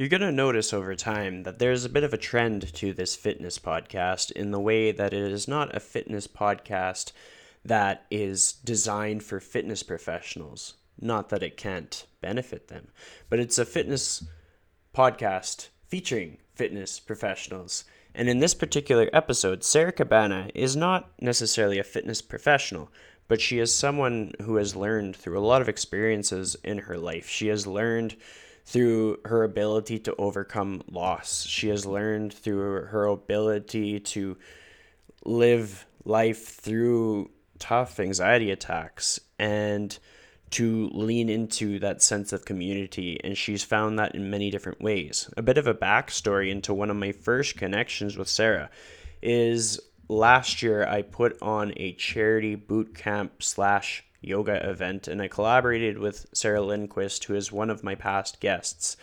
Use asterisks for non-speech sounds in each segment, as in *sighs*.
You're going to notice over time that there's a bit of a trend to this fitness podcast in the way that it is not a fitness podcast that is designed for fitness professionals. Not that it can't benefit them, but it's a fitness podcast featuring fitness professionals. And in this particular episode, Sarah Cabana is not necessarily a fitness professional, but she is someone who has learned through a lot of experiences in her life. She has learned through her ability to overcome loss. She has learned through her ability to live life through tough anxiety attacks and to lean into that sense of community. And she's found that in many different ways. A bit of a backstory into one of my first connections with Sarah is last year I put on a charity boot camp slash yoga event, and I collaborated with Sarah Lindquist, who is one of my past guests.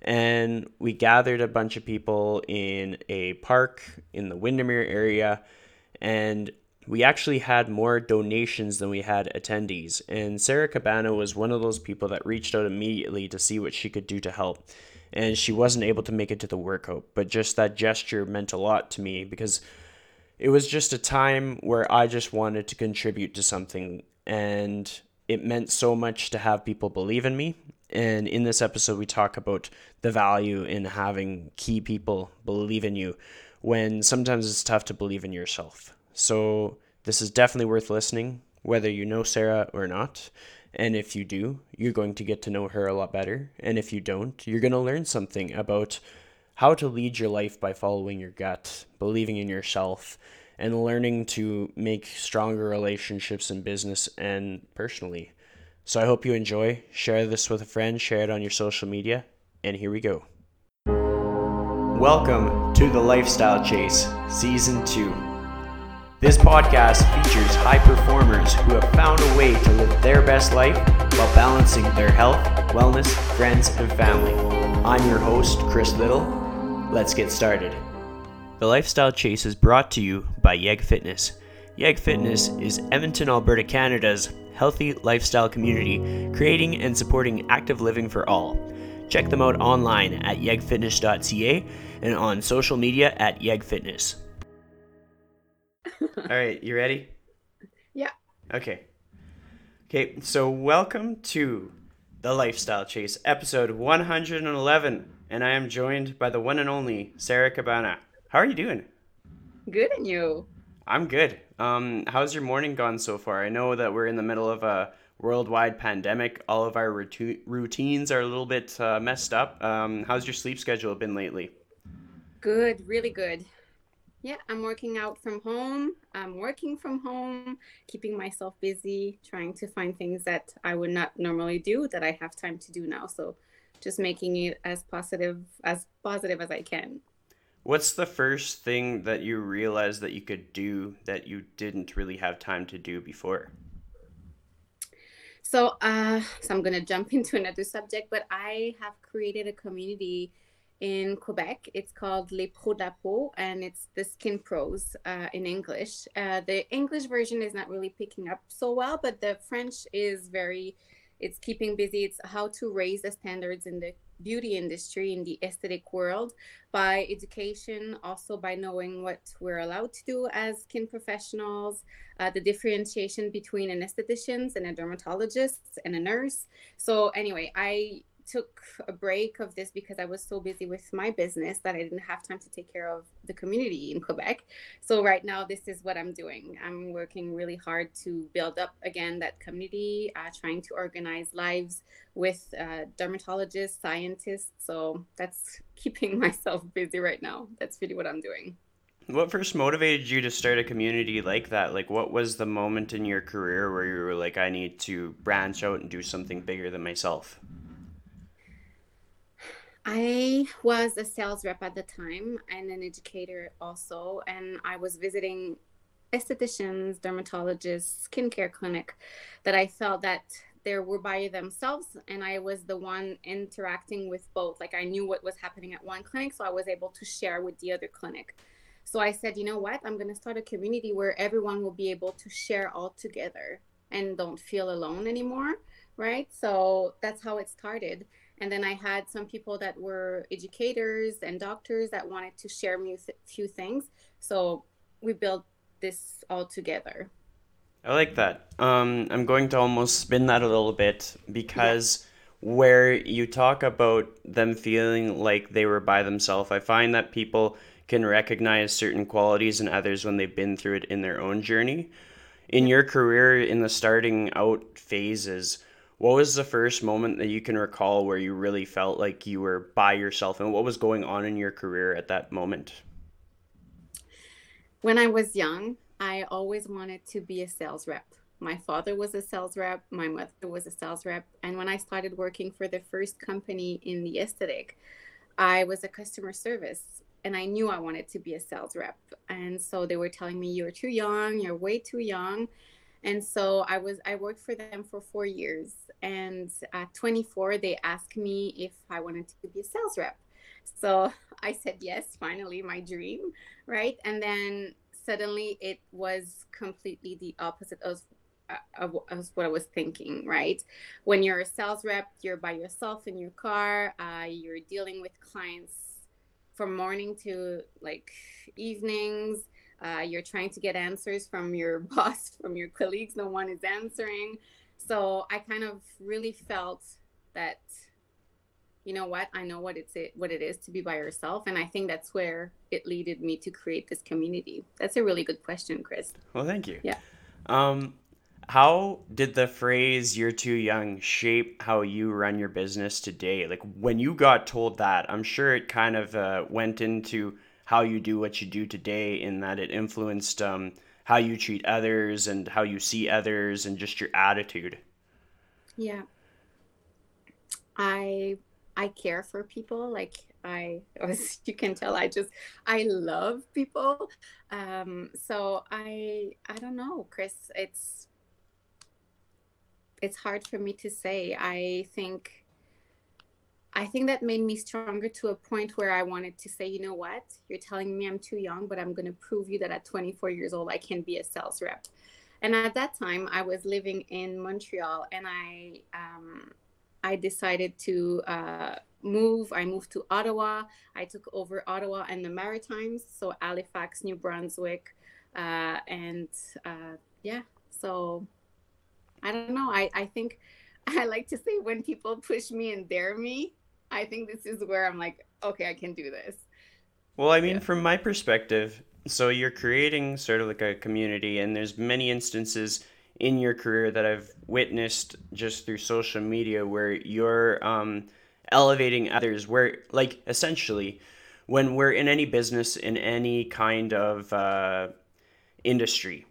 And we gathered a bunch of people in a park in the Windermere area, and we actually had more donations than we had attendees. And Sarah Cabana was one of those people that reached out immediately to see what she could do to help. And she wasn't able to make it to the workout, but just that gesture meant a lot to me because it was just a time where I just wanted to contribute to something and it meant so much to have people believe in me. And in this episode, we talk about the value in having key people believe in you when sometimes it's tough to believe in yourself. So, this is definitely worth listening, whether you know Sarah or not. And if you do, you're going to get to know her a lot better. And if you don't, you're going to learn something about how to lead your life by following your gut, believing in yourself, and learning to make stronger relationships in business and personally. So I hope you enjoy. Share this with a friend, share it on your social media, and here we go. Welcome to the Lifestyle Chase, Season 2. This podcast features high performers who have found a way to live their best life while balancing their health, wellness, friends, and family. I'm your host, Chris Little. Let's get started. The Lifestyle Chase is brought to you by Yeg Fitness. Yeg Fitness is Edmonton, Alberta, Canada's healthy lifestyle community, creating and supporting active living for all. Check them out online at yegfitness.ca and on social media at yegfitness. *laughs* all right, you ready? Yeah. Okay. Okay, so welcome to the Lifestyle Chase, episode 111, and I am joined by the one and only Sarah Cabana. How are you doing? Good, and you? I'm good. Um, how's your morning gone so far? I know that we're in the middle of a worldwide pandemic. All of our routu- routines are a little bit uh, messed up. Um, how's your sleep schedule been lately? Good, really good. Yeah, I'm working out from home. I'm working from home, keeping myself busy, trying to find things that I would not normally do that I have time to do now. So, just making it as positive as positive as I can. What's the first thing that you realized that you could do that you didn't really have time to do before? So, uh, so I'm gonna jump *laughs* into another subject, but I have created a community in Quebec. It's called Les Pros d'Apo, and it's the Skin Pros uh, in English. Uh, the English version is not really picking up so well, but the French is very. It's keeping busy. It's how to raise the standards in the beauty industry in the aesthetic world by education also by knowing what we're allowed to do as skin professionals uh, the differentiation between an esthetician and a dermatologist and a nurse. So anyway i took a break of this because I was so busy with my business that I didn't have time to take care of the community in Quebec. So right now, this is what I'm doing. I'm working really hard to build up again that community, uh, trying to organize lives with uh, dermatologists, scientists. So that's *laughs* keeping myself busy right now. That's really what I'm doing. What first motivated you to start a community like that? Like, what was the moment in your career where you were like, I need to branch out and do something bigger than myself? I was a sales rep at the time and an educator also, and I was visiting estheticians, dermatologists, skincare clinic that I felt that they were by themselves and I was the one interacting with both. Like I knew what was happening at one clinic, so I was able to share with the other clinic. So I said, you know what? I'm going to start a community where everyone will be able to share all together and don't feel alone anymore. Right. So that's how it started And then I had some people that were educators and doctors that wanted to share me a few things. So we built this all together. I like that. Um, I'm going to almost spin that a little bit because yeah. where you talk about them feeling like they were by themselves, I find that people can recognize certain qualities in others when they've been through it in their own journey. In your career, in the starting out phases, what was the first moment that you can recall where you really felt like you were by yourself and what was going on in your career at that moment? When I was young, I always wanted to be a sales rep. My father was a sales rep, my mother was a sales rep, and when I started working for the first company in the aesthetic, I was a customer service and I knew I wanted to be a sales rep. And so they were telling me you're too young, you're way too young. And so I was I worked for them for 4 years and at 24 they asked me if I wanted to be a sales rep. So *laughs* I said yes, finally my dream, right? And then suddenly it was completely the opposite of, of, of, what I was thinking, right? When you're a sales rep, you're by yourself in your car, uh, you're dealing with clients from morning to like evenings. Uh, you're trying to get answers from your *laughs* boss, from your colleagues, no one is answering. So I kind of really felt that you know what i know what it's it, what it is to be by yourself and i think that's where it leaded me to create this community. That's a really good question chris. Well thank you. Yeah. Um how did the phrase you're too young shape how you run your business today? Like when you got told that i'm sure it kind of uh, went into how you do what you do today in that it influenced um, how you treat others and how you see others and just your attitude yeah i I care for people. Like I, *laughs* as you can tell, I just I love people. Um, so I I don't know, Chris. It's it's hard for me to say. I think I think that made me stronger to a point where I wanted to say, you know what, you're telling me I'm too young, but I'm going to prove you that at 24 years old I can be a sales rep. And at that time, I was living in Montreal, and I um, I decided to uh, move. I moved to Ottawa. I took over Ottawa and the Maritimes, so Halifax, New Brunswick, uh, and uh, yeah. So I don't know. I, I think *laughs* I like to say when people push me and dare me, I think this is where I'm like, okay, I can do this. Well, I mean, yeah. from my perspective, so you're creating sort of like a community, and there's many instances in your career that I've witnessed just through social media where you're um, elevating others. Where, like, essentially, when we're in any business, in any kind of uh, industry,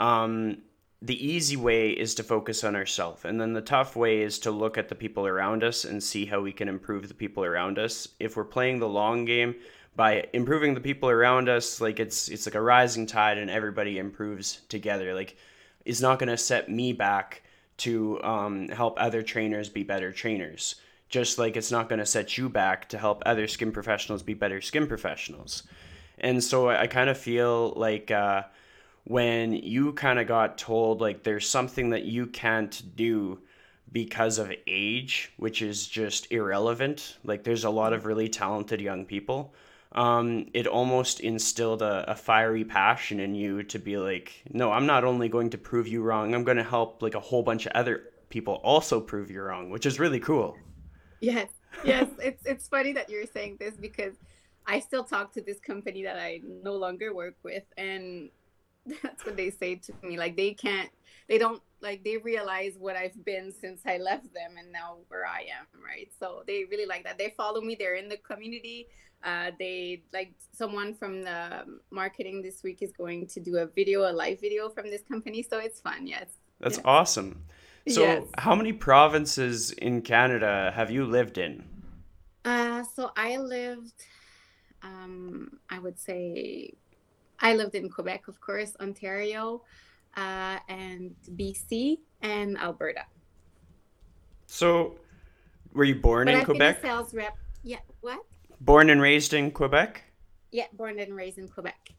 um, the easy way is to focus on ourselves. And then the tough way is to look at the people around us and see how we can improve the people around us. If we're playing the long game, by improving the people around us like it's it's like a rising tide and everybody improves together like it's not going to set me back to um, help other trainers be better trainers. Just like it's not going to set you back to help other skin professionals be better skin professionals. And so I kind of feel like uh, when you kind of got told like there's something that you can't do because of age, which is just irrelevant. Like there's a lot of really talented young people um, it almost instilled a, a, fiery passion in you to be like, no, I'm not only going to prove you wrong, I'm going to help like a whole bunch of other people also prove you wrong, which is really cool. Yes, *laughs* yes, it's it's funny that you're saying this because I still talk to this company that I no longer work with, and that's what they say to me. Like they can't, they don't like they realize what I've been since I left them, and now where I am, right? So they really like that. They follow me. They're in the community uh, they like someone from the marketing this week is going to do a video, a live video from this company. So it's fun. Yes. That's yes. awesome. So, yes. how many provinces in Canada have you lived in? Uh, so I lived, um, I would say, I lived in Quebec, of course, Ontario, uh, and BC and Alberta. So, were you born but in I've Quebec? Been a sales rep. Yeah. What? Born and raised in Quebec? Yeah, born and raised in Quebec.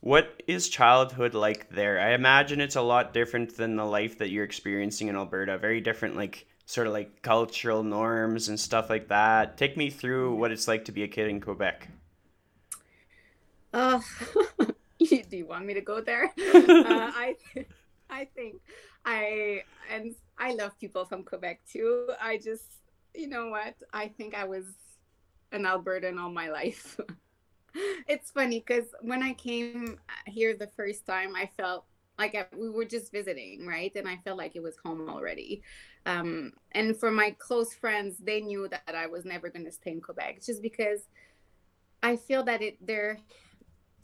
What is childhood like there? I imagine it's a lot different than the life that you're experiencing in Alberta. Very different, like sort of like cultural norms and stuff like that. Take me through what it's like to be a kid in Quebec. Uh, *laughs* do you want me to go there? *laughs* uh, I, I think I and I love people from Quebec too. I just, you know what? I think I was an Albertan all my life. *laughs* it's funny because when I came here the first time, I felt like I, we were just visiting, right? And I felt like it was home already. Um, and for my close friends, they knew that I was never going to stay in Quebec, just because I feel that it they're,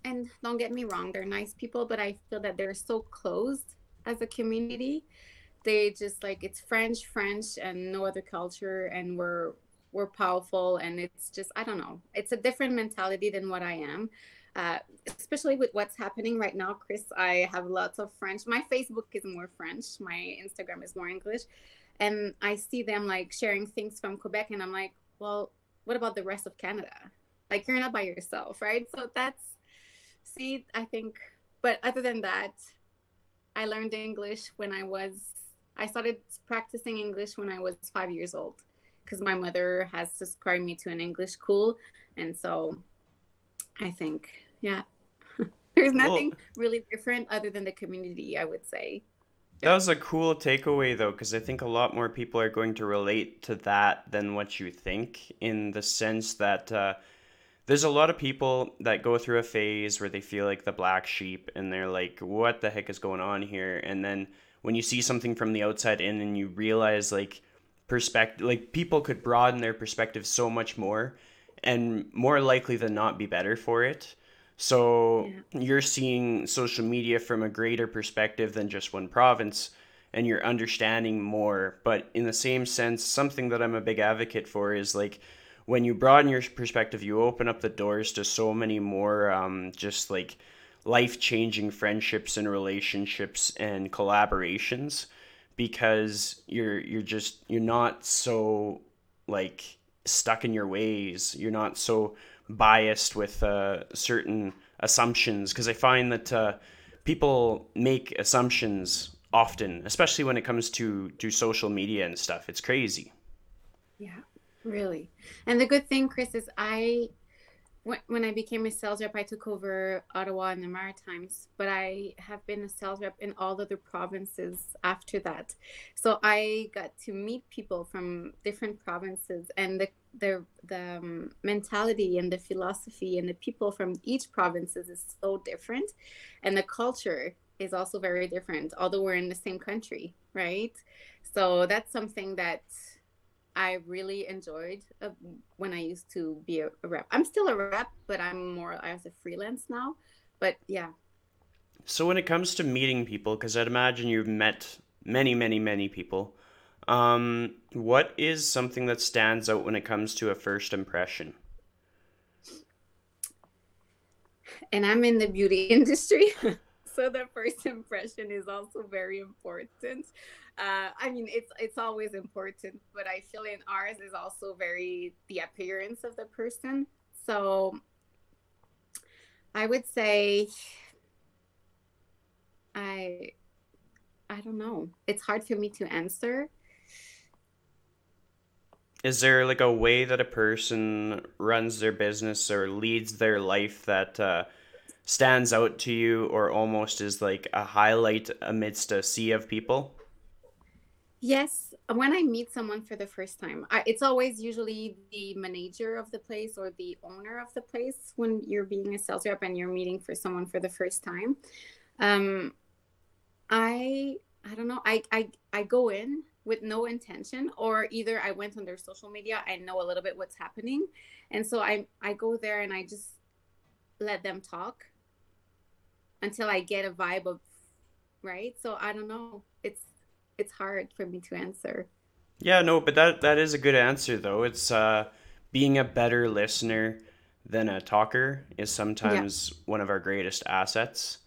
and don't get me wrong, they're nice people, but I feel that they're so closed as a community. They just like it's French, French, and no other culture, and we're we're powerful, and it's just I don't know, it's a different mentality than what I am uh, especially with what's happening right now, Chris. I have lots of French. My Facebook is more French. My Instagram is more English, and I see them like sharing things from Quebec, and I'm like, well, what about the rest of Canada? Like you're not by yourself, right? So that's see, I think. But other than that, I learned English when I was. I started practicing English when I was five years old because my mother has subscribed me to an English school, and so I think, yeah. *laughs* There's nothing well, really different other than the community, I would say. That was a cool takeaway, though, because I think a lot more people are going to relate to that than what you think, in the sense that uh, there's a lot of people that go through a phase where they feel like the black sheep and they're like, what the heck is going on here? And then when you see something from the outside in and you realize, like, perspective, like, people could broaden their perspective so much more and more likely than not be better for it. So yeah. you're seeing social media from a greater perspective than just one province and you're understanding more. But in the same sense, something that I'm a big advocate for is like when you broaden your perspective, you open up the doors to so many more um, just like life changing friendships and relationships and collaborations because you're you're just you're not so like stuck in your ways. You're not so biased with uh, certain assumptions because I find that uh, people make assumptions often, especially when it comes to to social media and stuff. It's crazy. Yeah, really. And the good thing, Chris, is I when, I became a sales rep, I took over Ottawa and the Maritimes, but I have been a sales rep in all other provinces after that. So I got to meet people from different provinces, and the the the um, mentality and the philosophy and the people from each provinces is so different, and the culture is also very different. Although we're in the same country, right? So that's something that I really enjoyed uh, when I used to be a, a, rep. I'm still a rep, but I'm more as a freelance now. But yeah. So when it comes to meeting people, because I'd imagine you've met many, many, many people, um, what is something that stands out when it comes to a first impression? And I'm in the beauty *laughs* industry. so the first impression is also very important uh, I mean, it's it's always important, but I feel in ours is also very the appearance of the person. So I would say I I don't know. It's hard for me to answer. Is there like a way that a person runs their business or leads their life that uh, stands out to you or almost is like a highlight amidst a sea of people? Yes, when I meet someone for the first time, I, it's always usually the manager of the place or the owner of the place when you're being a sales rep and you're meeting for someone for the first time. Um, I I don't know. I I I go in with no intention, or either I went on their social media. I know a little bit what's happening, and so I I go there and I just let them talk until I get a vibe of right. So I don't know. It's hard for me to answer. Yeah, no, but that that is a good answer though. It's uh, being a better listener than a talker is sometimes yeah. one of our greatest assets.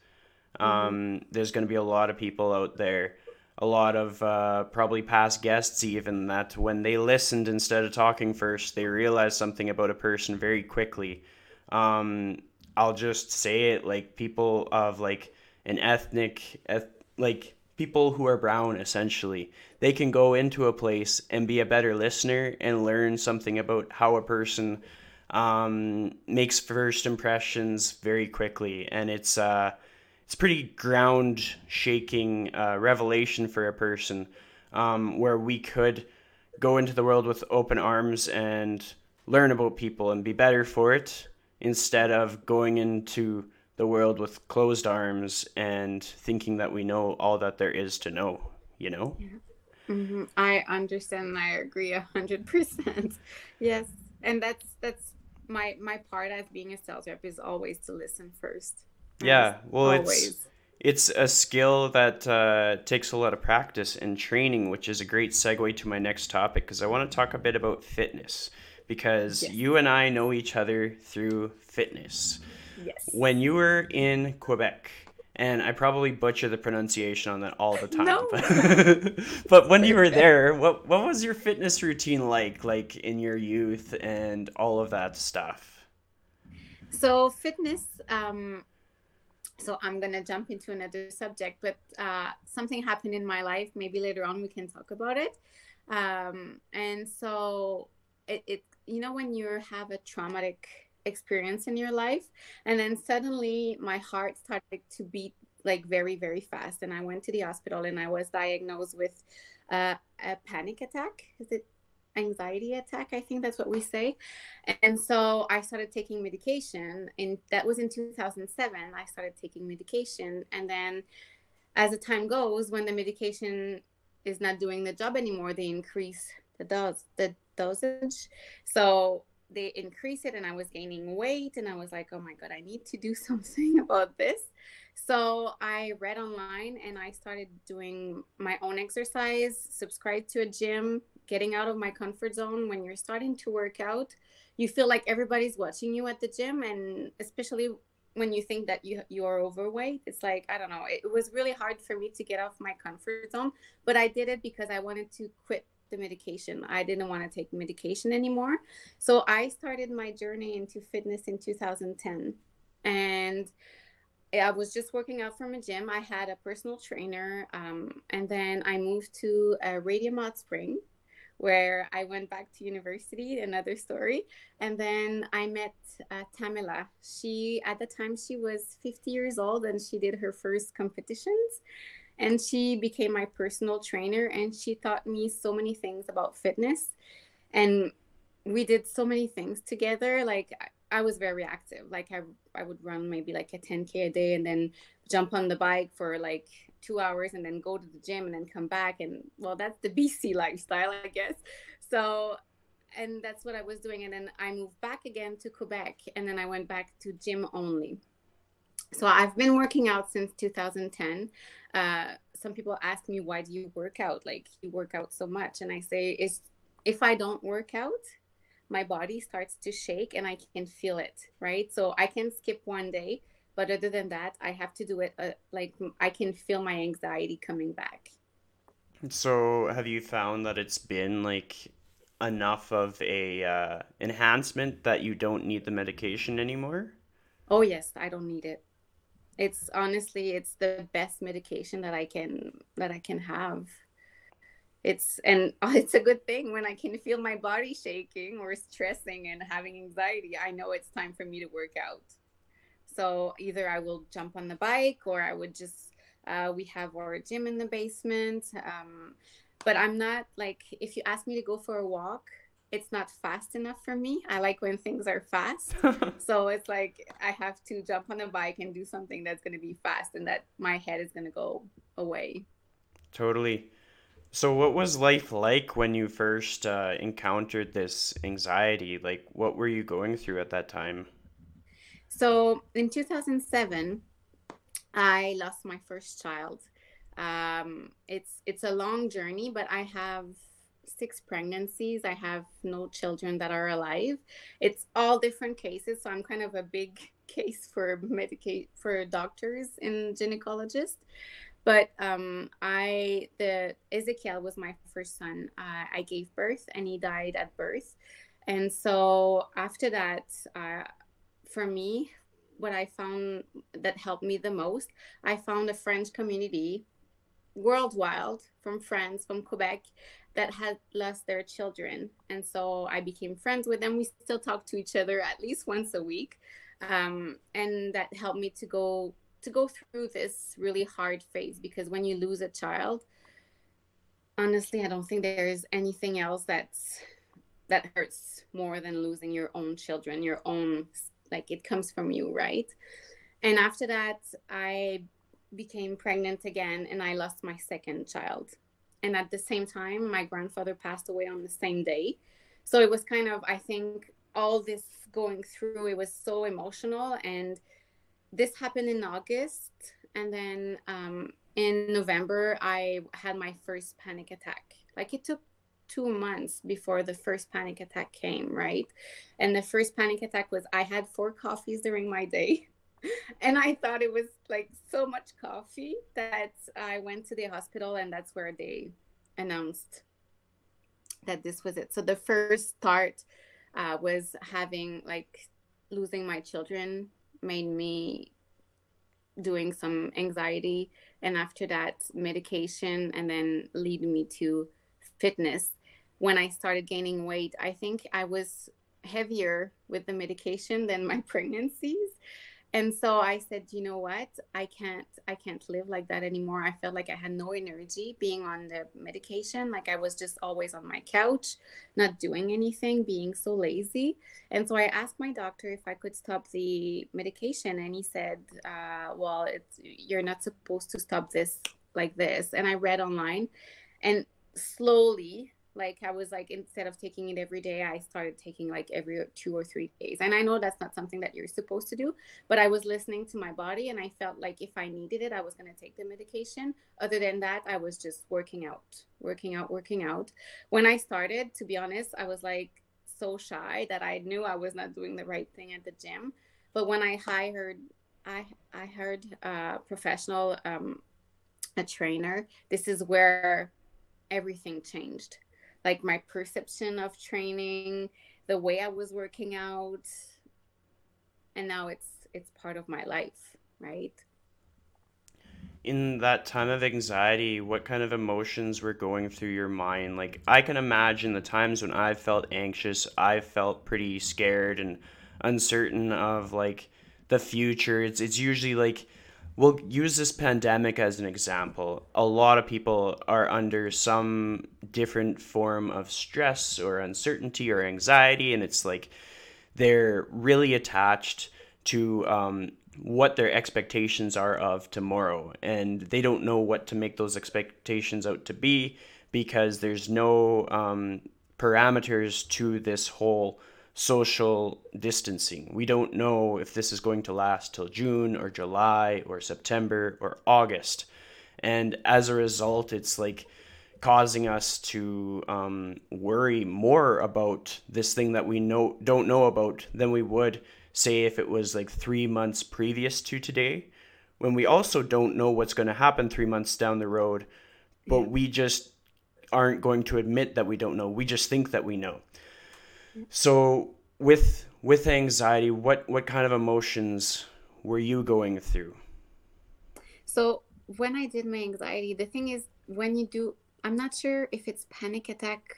Mm-hmm. Um, there's going to be a lot of people out there, a lot of uh, probably past guests even that when they listened instead of talking first, they realized something about a person very quickly. Um, I'll just say it like people of like an ethnic, eth- like people who are brown essentially they can go into a place and be a better listener and learn something about how a person um, makes first impressions very quickly. And it's uh, it's pretty ground shaking uh, revelation for a person um, where we could go into the world with open arms and learn about people and be better for it instead of going into the world with closed arms and thinking that we know all that there is to know, you know? Yeah. Mm-hmm. I understand and I agree a hundred percent. *laughs* Yes. And that's that's my my part as being a sales rep is always to listen first. Yeah. Well always. it's it's a skill that uh, takes a lot of practice and training, which is a great segue to my next topic because I want to talk a bit about fitness because yes. you and I know each other through fitness. Yes. When you were in Quebec, and I probably butcher the pronunciation on that all the time. No. But, *laughs* but when you were *laughs* there, what what was your fitness routine like, like in your youth and all of that stuff? So fitness, um, so I'm gonna jump into another subject, but uh, something happened in my life. Maybe later on we can talk about it. Um, and so it, it, you know, when you have a traumatic experience in your life. And then suddenly my heart started to beat like very very fast. And i went to the hospital and i was diagnosed with uh, a panic attack. Is it anxiety attack? I think that's what we say. And so i started taking medication and that was in 2007 i started taking medication. And then as the time goes when the medication is not doing the job anymore they increase the dose the dosage. So they increased it and I was gaining weight and I was like, oh my God, I need to do *laughs* something about this. So I read online and I started doing my own exercise, subscribed to a gym, getting out of my comfort zone. When you're starting to work out, you feel like everybody's watching you at the gym and especially when you think that you you are overweight it's like i don't know it was really hard for me to get off my comfort zone but i did it because i wanted to quit the medication. I didn't want to take medication anymore. So I started my journey into fitness in 2010. And I was just working out from a gym. I had a personal trainer. Um, and then I moved to a Radium Hot Spring where I went back to university, another story. And then I met uh, Tamela. She, at the time, she was 50 years old and she did her first competitions and she became my personal trainer and she taught me so many things about fitness and we did so many things together. Like i was very active. Like i, I would run maybe like a 10k a day and then jump on the bike for like two hours and then go to the gym and then come back. And well that's the bc lifestyle i guess. So and that's what i was doing. And then i moved back again to quebec and then i went back to gym only. So I've been working out since 2010. Uh, some people ask me, why do you work out? Like you work out so much. And I say, is if I don't work out, my body starts to shake and I can feel it, right? So I can skip one day, but other than that, I have to do it. Uh, like I can feel my anxiety coming back. So have you found that it's been like enough of a uh, enhancement that you don't need the medication anymore? Oh yes, I don't need it it's honestly it's the best medication that i can that i can have. It's and *laughs* it's a good thing when i can feel my body shaking or stressing and having anxiety i know it's time for me to work out. So either i will jump on the bike or i would just uh, we have our gym in the basement um, but i'm not like if you ask me to go for a walk it's not fast enough for me. I like when things are fast. *laughs* so it's like I have to jump on a bike and do something that's going to be fast and that my head is going to go away. Totally. So, what was life like when you first uh, encountered this anxiety? Like, what were you going through at that time? So, in 2007, I lost my first child. Um, it's it's a long journey, but I have six pregnancies. I have no children that are alive. It's all different cases, so I'm kind of a big *laughs* case for medicate for doctors and gynecologists. But um, I the Ezekiel was my first son. Uh, I gave birth, and he died at birth. And so after that, uh, for me, what I found that helped me the most, I found a French community worldwide from friends from Quebec that had lost their children. And so I became friends with them. We still talk to each other at least once a week. Um, and that helped me to go to go through this really hard phase because when you lose a child, honestly, I don't think there is anything else that's that hurts more than losing your own children, your own like it comes from you, right? And after that, I became pregnant again and I lost my second child. And at the same time, my grandfather passed away on the same day. So it was kind of, I think, all this going through, it was so emotional. And this happened in August. And then um, in November, I had my first panic attack. Like it took two months before the first panic attack came, right? And the first panic attack was I had four coffees during my day. *laughs* *laughs* and I thought it was like so much coffee that I went to the hospital, and that's where they announced that this was it. So the first start uh, was having like losing my children made me doing some anxiety. And after that medication and then lead me to fitness. When i started gaining weight i think i was heavier with the medication than my *laughs* pregnancies and so i said you know what? I can't i can't live like that anymore. I felt like i had no energy being on the medication. Like i was just always on my couch not doing anything being so lazy. And so i asked my doctor if i could stop the medication and he said uh, well it's you're not supposed to stop this like this. And i read online and slowly like i was like instead of taking it every day i started taking like every two or three days. And i know that's not something that you're supposed to do but i was listening to my body and i felt like if i needed it i was going to take the medication. Other than that i was just working out working out working out. When i started to be honest i was like so shy that i knew i was not doing the right thing at the gym. But when i hired i i heard a professional um a trainer this is where everything changed like my perception of training, the way I was working out, and now it's it's part of my life, right? In that time of anxiety, what kind of emotions were going through your mind? Like I can imagine the times when I felt anxious, I felt pretty scared and uncertain of like the future. It's it's usually like we'll use this pandemic as an example. A lot of people are under some different form of stress or uncertainty or anxiety, and it's like they're really attached to um, what their expectations are of tomorrow, and they don't know what to make those expectations out to be because there's no um, parameters to this whole social distancing. We don't know if this is going to last till June or July or September or August. And as a result, it's like causing us to um, worry more about this thing that we know don't know about than we would say if it was like three months previous to today when we also don't know what's going to happen three months down the road but yeah. we just aren't going to admit that we don't know we just think that we know so with with anxiety, what what kind of emotions were you going through? So when I did my anxiety, the thing is when you do, I'm not sure if it's panic attack.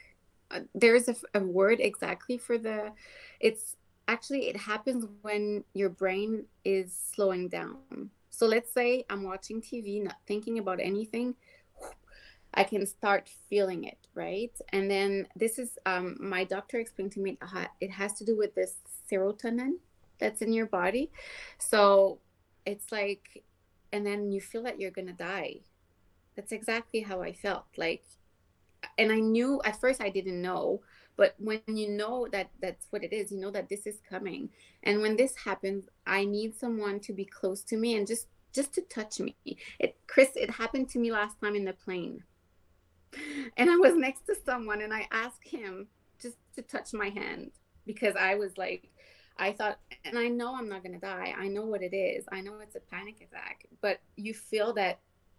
Uh, there's a, a word exactly for the. It's actually it happens when your brain is slowing down. So let's say I'm watching TV, not thinking about anything. I can start feeling it, right? And then this is um, my doctor explained to me it has to do with this serotonin that's in your body. So it's like, and then you feel that you're gonna die. That's exactly how I felt. Like, and I knew at first I didn't know, but when you know that that's what it is, you know that this is coming. And when this happens, I need someone to be close to me and just just to touch me. It Chris, it happened to me last time in the plane and I was next to someone and I asked him just to touch my hand because I was like, I thought, and I know I'm not going to die. I know what it is. I know it's a panic attack, but you feel that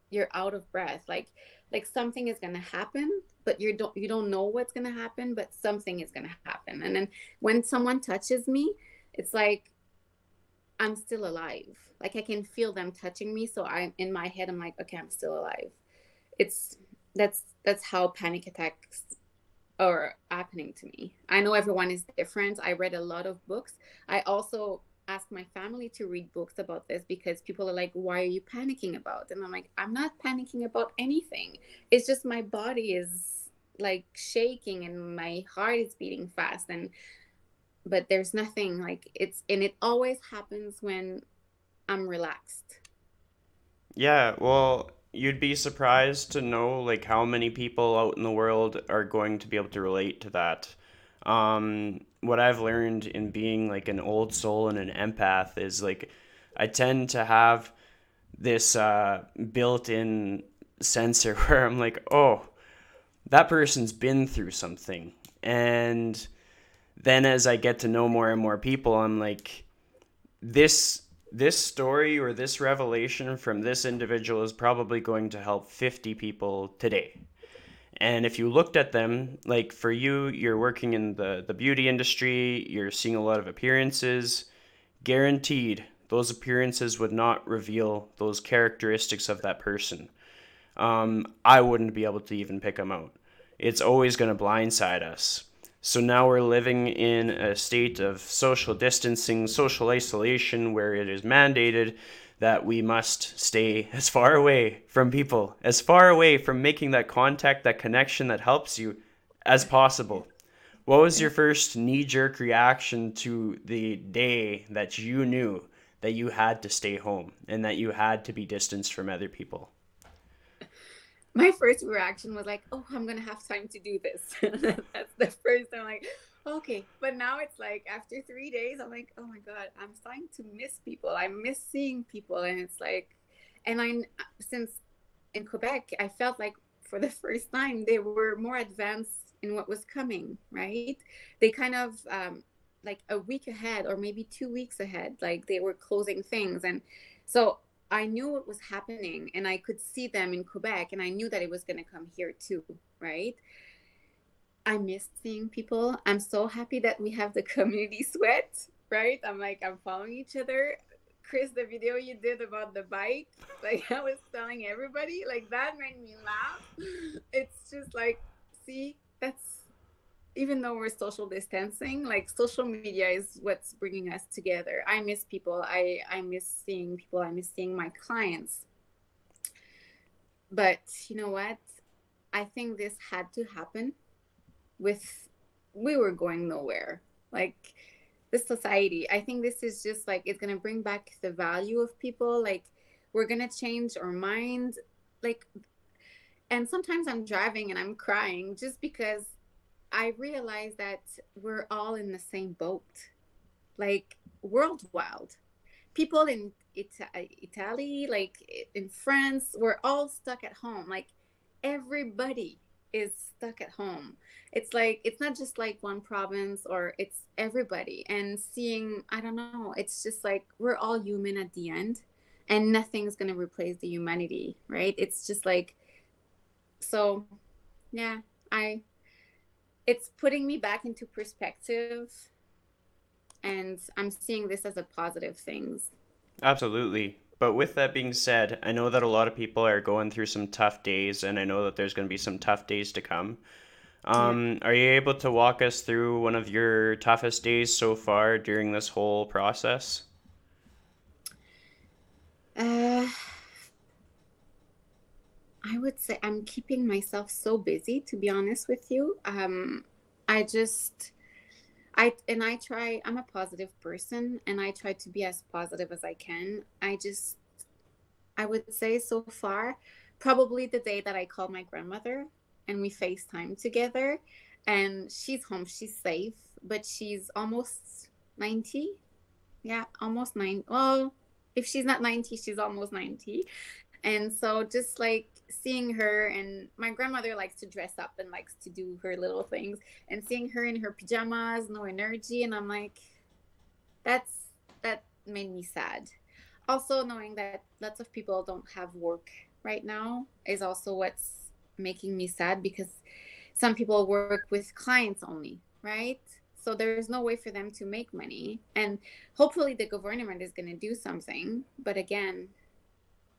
you're out of breath. Like, like something is going to happen, but you don't, you don't know what's going to happen, but something is going to happen. And then when someone touches me, it's like, I'm still alive. Like I can feel them touching me. So I'm in my head, I'm like, okay, I'm still alive it's that's that's how panic attacks are happening to me. I know everyone is different. I read a lot of books. I also ask my family to read books about this because people are like, why are you panicking about? And I'm like, I'm not panicking about anything. It's just my body is like shaking and my heart is beating fast. And, but there's nothing like it's, and it always happens when I'm relaxed. Yeah. Well, you'd be surprised to know like how many people out in the world are going to be able to relate to that. Um, what I've learned in being like an old soul and an empath is like I tend to have this uh, built-in sensor *laughs* where I'm like, oh, that person's been through something, and then as I get to know more and more people, I'm like, this this story or this revelation from this individual is probably going to help 50 people today. And if you looked at them, like for you, you're working in the, the beauty industry, you're seeing a lot of appearances, guaranteed those appearances would not reveal those characteristics of that person. Um, I wouldn't be able to even pick them out. It's always going to blindside us. So now we're living in a state of social distancing, social isolation, where it is mandated that we must stay *laughs* as far away from people, as far away from making that contact, that connection that helps you as possible. What was your first knee jerk reaction to the day that you knew that you had to stay home and that you had to be distanced from other people? My first reaction was like, oh, I'm gonna have time to do this. *laughs* That's the first time, like, okay. But now it's like after three days, I'm like, oh my god, I'm starting to miss people. I miss seeing people, and it's like, and I since in Quebec, I felt like for the first time they were more advanced in what was coming. Right? They kind of um, like a week ahead, or maybe two weeks ahead, like they were closing things, and so I knew what was happening and I could see them in Quebec and I knew that it was going to come here too, right? I missed seeing people. I'm so happy that we have the *laughs* community sweat, right? I'm like, I'm following each other. Chris, the video you did about the bike, *laughs* like I was telling everybody, like that made me laugh. It's just like, see, that's even though we're social distancing like social media is what's bringing us together. I miss people. I i miss seeing people. I miss seeing my clients. But you know what? I think this had to happen with we were going nowhere. Like the society i think this is just like it's going to bring back the value of people. Like we're going to change our mind. Like and sometimes i'm driving and i'm crying just because I realized that we're all in the same boat, like worldwide. People in Ita- Italy, like in France, we're all stuck at home. Like everybody is stuck at home. It's like it's not just like one province or it's everybody. And seeing, I don't know, it's just like we're all human at the end, and nothing's gonna replace the humanity, right? It's just like so. Yeah, I it's putting me back into perspective and i'm seeing this as a positive thing. Absolutely. But with that being said i know that a lot of people are going through some tough days and i know that there's going to be some tough days to come. Um, yeah. are you able to walk us through one of your toughest days so far during this whole process? Uh I would say I'm keeping myself so busy, to be honest with you. Um, I just, I and I try. I'm a positive person, and I try to be as positive as I can. I just, I would say so far, probably the day that I called my grandmother and we FaceTime together, and she's home, she's safe, but she's almost ninety. Yeah, almost nine. Well, if she's not 90 she's almost 90 and so just like seeing her and my grandmother likes to dress up and likes to do her little things and seeing her in her pajamas no energy and i'm like that's that made me sad. Also knowing that lots of people don't have work right now is also what's making me sad because some people work with clients only right? So there's no way for them to make money and hopefully the government is going to do something but again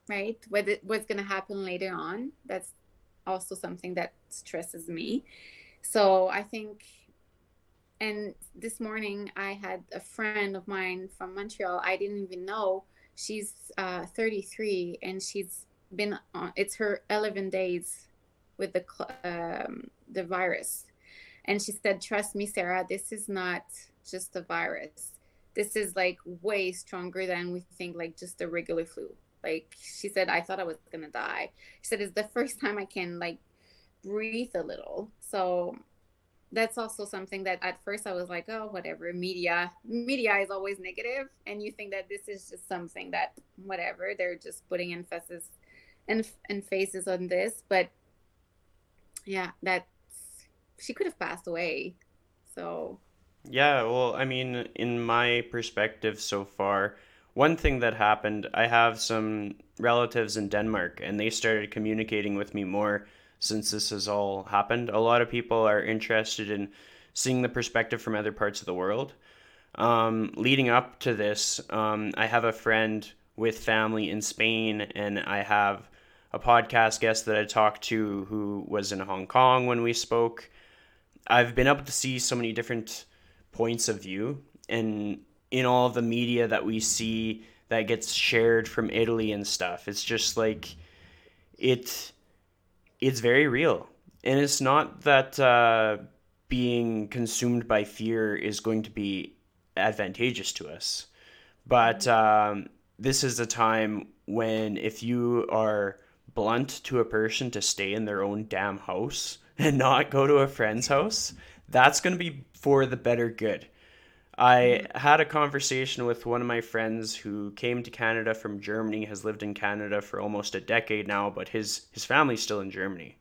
right? What what's going to happen later on? That's also something that stresses me. So I think, and this morning I had a friend of mine from Montreal. I didn't even know she's uh, 33 and she's been on. It's her 11 days with the um, the virus, and she said, "Trust me, Sarah. This is not just a virus. This is like way stronger than we think. Like just a regular flu." Like she said, I thought I was gonna die. She said it's the first time I can like breathe a little. So that's also something that at first I was like, oh, whatever. Media, media is always negative, and you think that this is just something that whatever they're just putting emphasis and and faces on this, but yeah, that she could have passed away. So yeah, well, I mean, in my perspective so far, one thing that happened, I have some relatives in Denmark, and they started communicating with me more since this has all happened. A lot of people are interested in seeing the perspective from other parts of the world. Um, leading up to this, um, I have a friend with family in Spain, and I have a podcast guest that I talked to who was in Hong Kong when we spoke. I've been able to see so many different points of view, and in all the media that we see that gets shared from Italy and stuff. It's just like it it's very real. And it's not that uh, being consumed by fear is going to be advantageous to us. But um, this is a time when if you are blunt to a person to stay in their own damn house *laughs* and not go to a friend's house, that's going to be for the better good. I mm-hmm. had a conversation with one of my friends who came to Canada from Germany, has lived in Canada for almost a decade now, but his his family's still in Germany.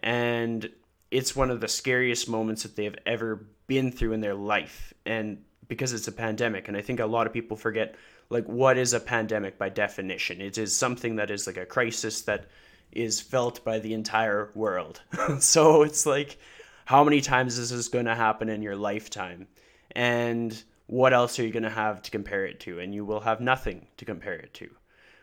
And it's one of the scariest moments that they have ever been through in their life. And because it's a pandemic, and I think a lot of people forget like what is a pandemic by definition? It is something that is like a crisis that is felt by the entire world. *laughs* so it's like how many times is this going to happen in your lifetime? And what else are you going to have to compare it to? And you will have nothing to compare it to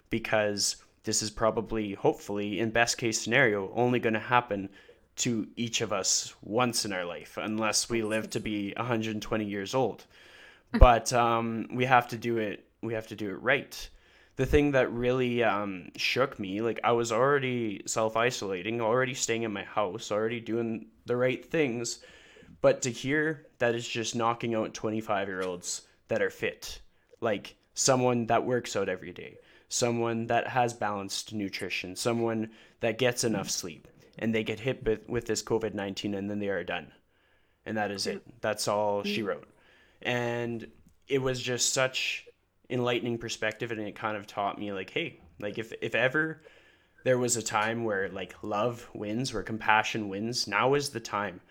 because this is probably, hopefully, in best case scenario, only going to happen to each of us once in our life, unless we live to be 120 years old. *laughs* But um, we have to do it. We have to do it right. The thing that really um, shook me, like I was already self isolating, already staying in my house, already doing the right things, but to hear that is just knocking out 25 year olds that are fit, like someone that works out every day, someone that has balanced nutrition, someone that gets enough sleep, and they get hit with, with this COVID 19 and then they are done. And that is it. Mm-hmm. That's all she mm-hmm. wrote. And it was just such enlightening perspective and it kind of taught me like hey like if if ever there was a time where like love wins where compassion wins now is the time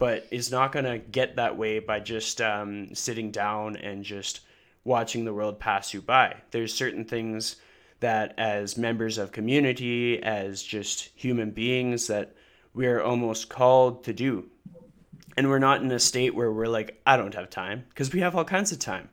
but is not going to get that way by just um, sitting down and just watching the world pass you by. There's certain things that, as members of community, as just human beings, that we are almost called to do. And we're not in a state where we're like, I don't have time, because we have all kinds of time.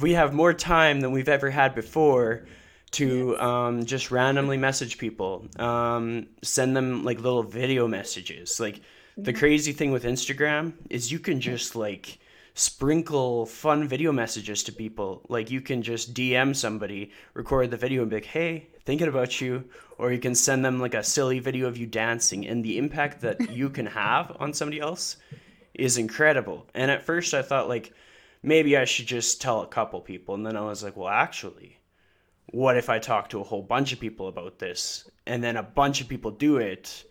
We have more time than we've ever had before to um, just randomly message people, um, send them like little video messages. Like, the mm-hmm. crazy thing with Instagram is you can just like sprinkle fun video messages to people. Like you can just DM somebody, record the video, and be like, "Hey, thinking about you," or you can send them like a silly video of you dancing, and the impact that *laughs* you can have on somebody else is incredible. And at first, I thought like maybe I should just tell a couple people, and then I was like, well, actually, what if I talk to a whole bunch of people about this, and then a bunch of people do it?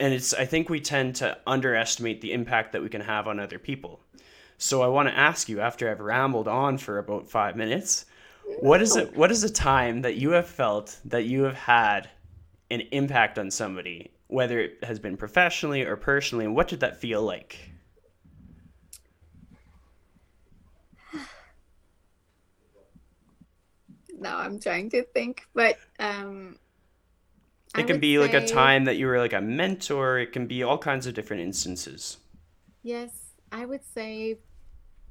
And it's I think we tend to underestimate the impact that we can have on other people. So I want to ask you after I've rambled on for about 5 minutes, what is it what is a time that you have felt that you have had an impact on somebody, whether it has been professionally or personally, and what did that feel like? *sighs* Now I'm trying to think, but um it can be say, like a time that you were like a mentor. It can be all kinds of different instances. Yes, I would say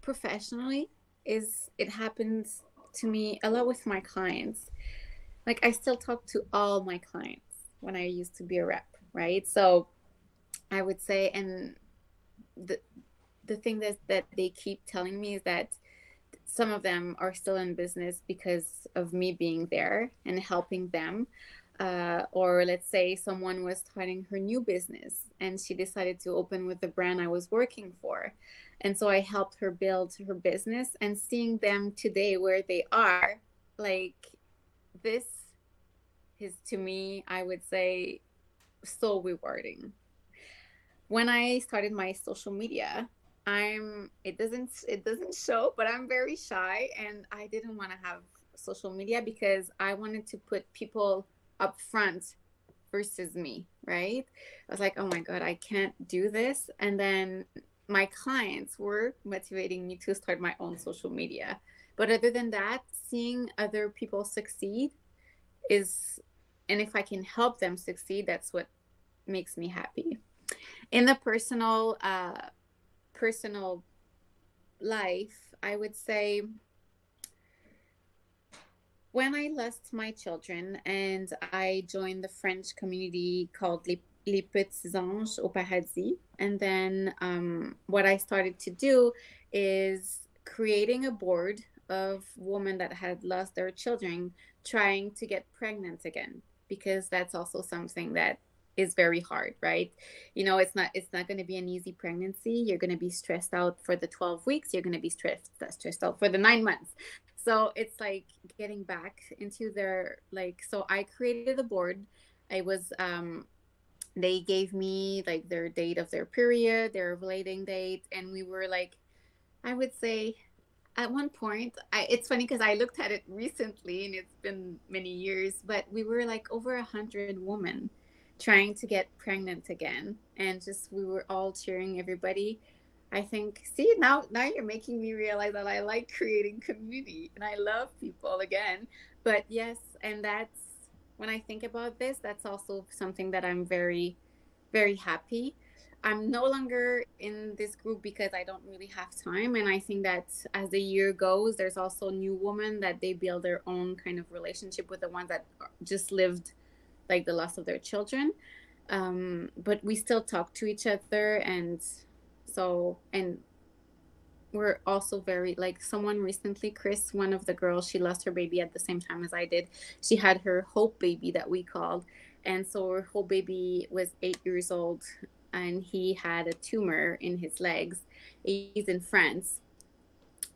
professionally is it happens to me a lot with my clients. Like I still talk to all my clients when I used to be a rep, right? So I would say, and the the thing that that they keep telling me is that some of them are still in business because of me being there and helping them. Uh, or let's say someone was starting her new business and she decided to open with the brand I was working for. And so I helped her build her business and seeing them today where they are, like this is to me, I would say, so rewarding. When I started my social media, I'm it doesn't it doesn't show, but I'm very shy and I didn't want to have social media because I wanted to put people up front versus me, right? I was like, "Oh my god, I can't do this." And then my clients were motivating me to start my own social media. But other than that, seeing other people succeed is and if I can help them succeed, that's what makes me happy. In the personal uh personal life, I would say when I lost my children and I joined the French community called Les, Les Petits Anges au Paradis, and then um, what I started to do is creating a board of women that had lost their children trying to get pregnant again because that's also something that is very hard right? You know it's not it's not going to be an easy pregnancy. You're going to be stressed out for the 12 weeks. You're going to be stressed stressed out for the 9 months so it's like getting back into their like so i created a board. I was um they gave me like their date of their period their ovulating date and we were like i would say at one point I, it's funny because i looked at it recently and it's been many years but we were like over a hundred women trying to get pregnant again and just we were all cheering everybody i think see now now you're making me realize that i like creating community and i love people again. But yes and that's when i think about this that's also something that i'm very very happy. I'm no longer in this group because i don't really have time and i think that as the year goes there's also new women that they build their own kind of relationship with the ones that just lived like the loss of their children. Um, but we still talk to each other and so and we're also very like someone recently chris one of the girls she lost her baby at the same time as i did. She had her hope baby that we called. And so her hope baby was eight years old and he had a tumor in his legs. He's in france.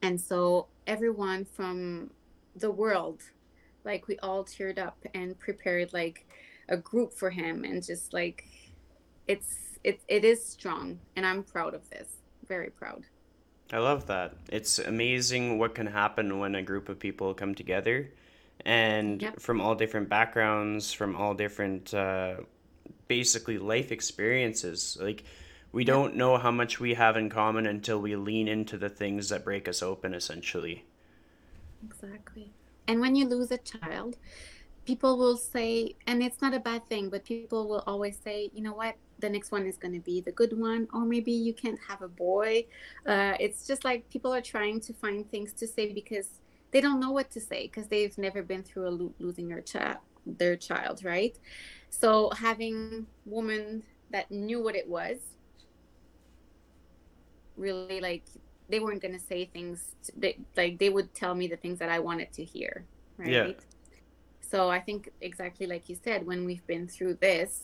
And so everyone from the world like we all teared up and prepared like a group for him and just like it's it, it is strong and i'm proud of this. Very proud. I love that. It's amazing what can happen when a group of people come together and yep. from all different backgrounds from all different uh, basically life experiences. Like we yep. don't know how much we have in common until we lean into the things that break us open essentially. Exactly. And when you lose a child people will say, and it's not a bad thing, but people will always say, you know what, the next one is going to be the good one, or maybe you can't have a boy. Uh, it's just like people are trying to find things to say because they don't know what to say because they've never been through a lo- losing their child, their child, right? So having women that knew what it was, really like they weren't going to say things they, like they would tell me the things that I wanted to hear, right? Yeah so I think exactly like you said, when we've been through this,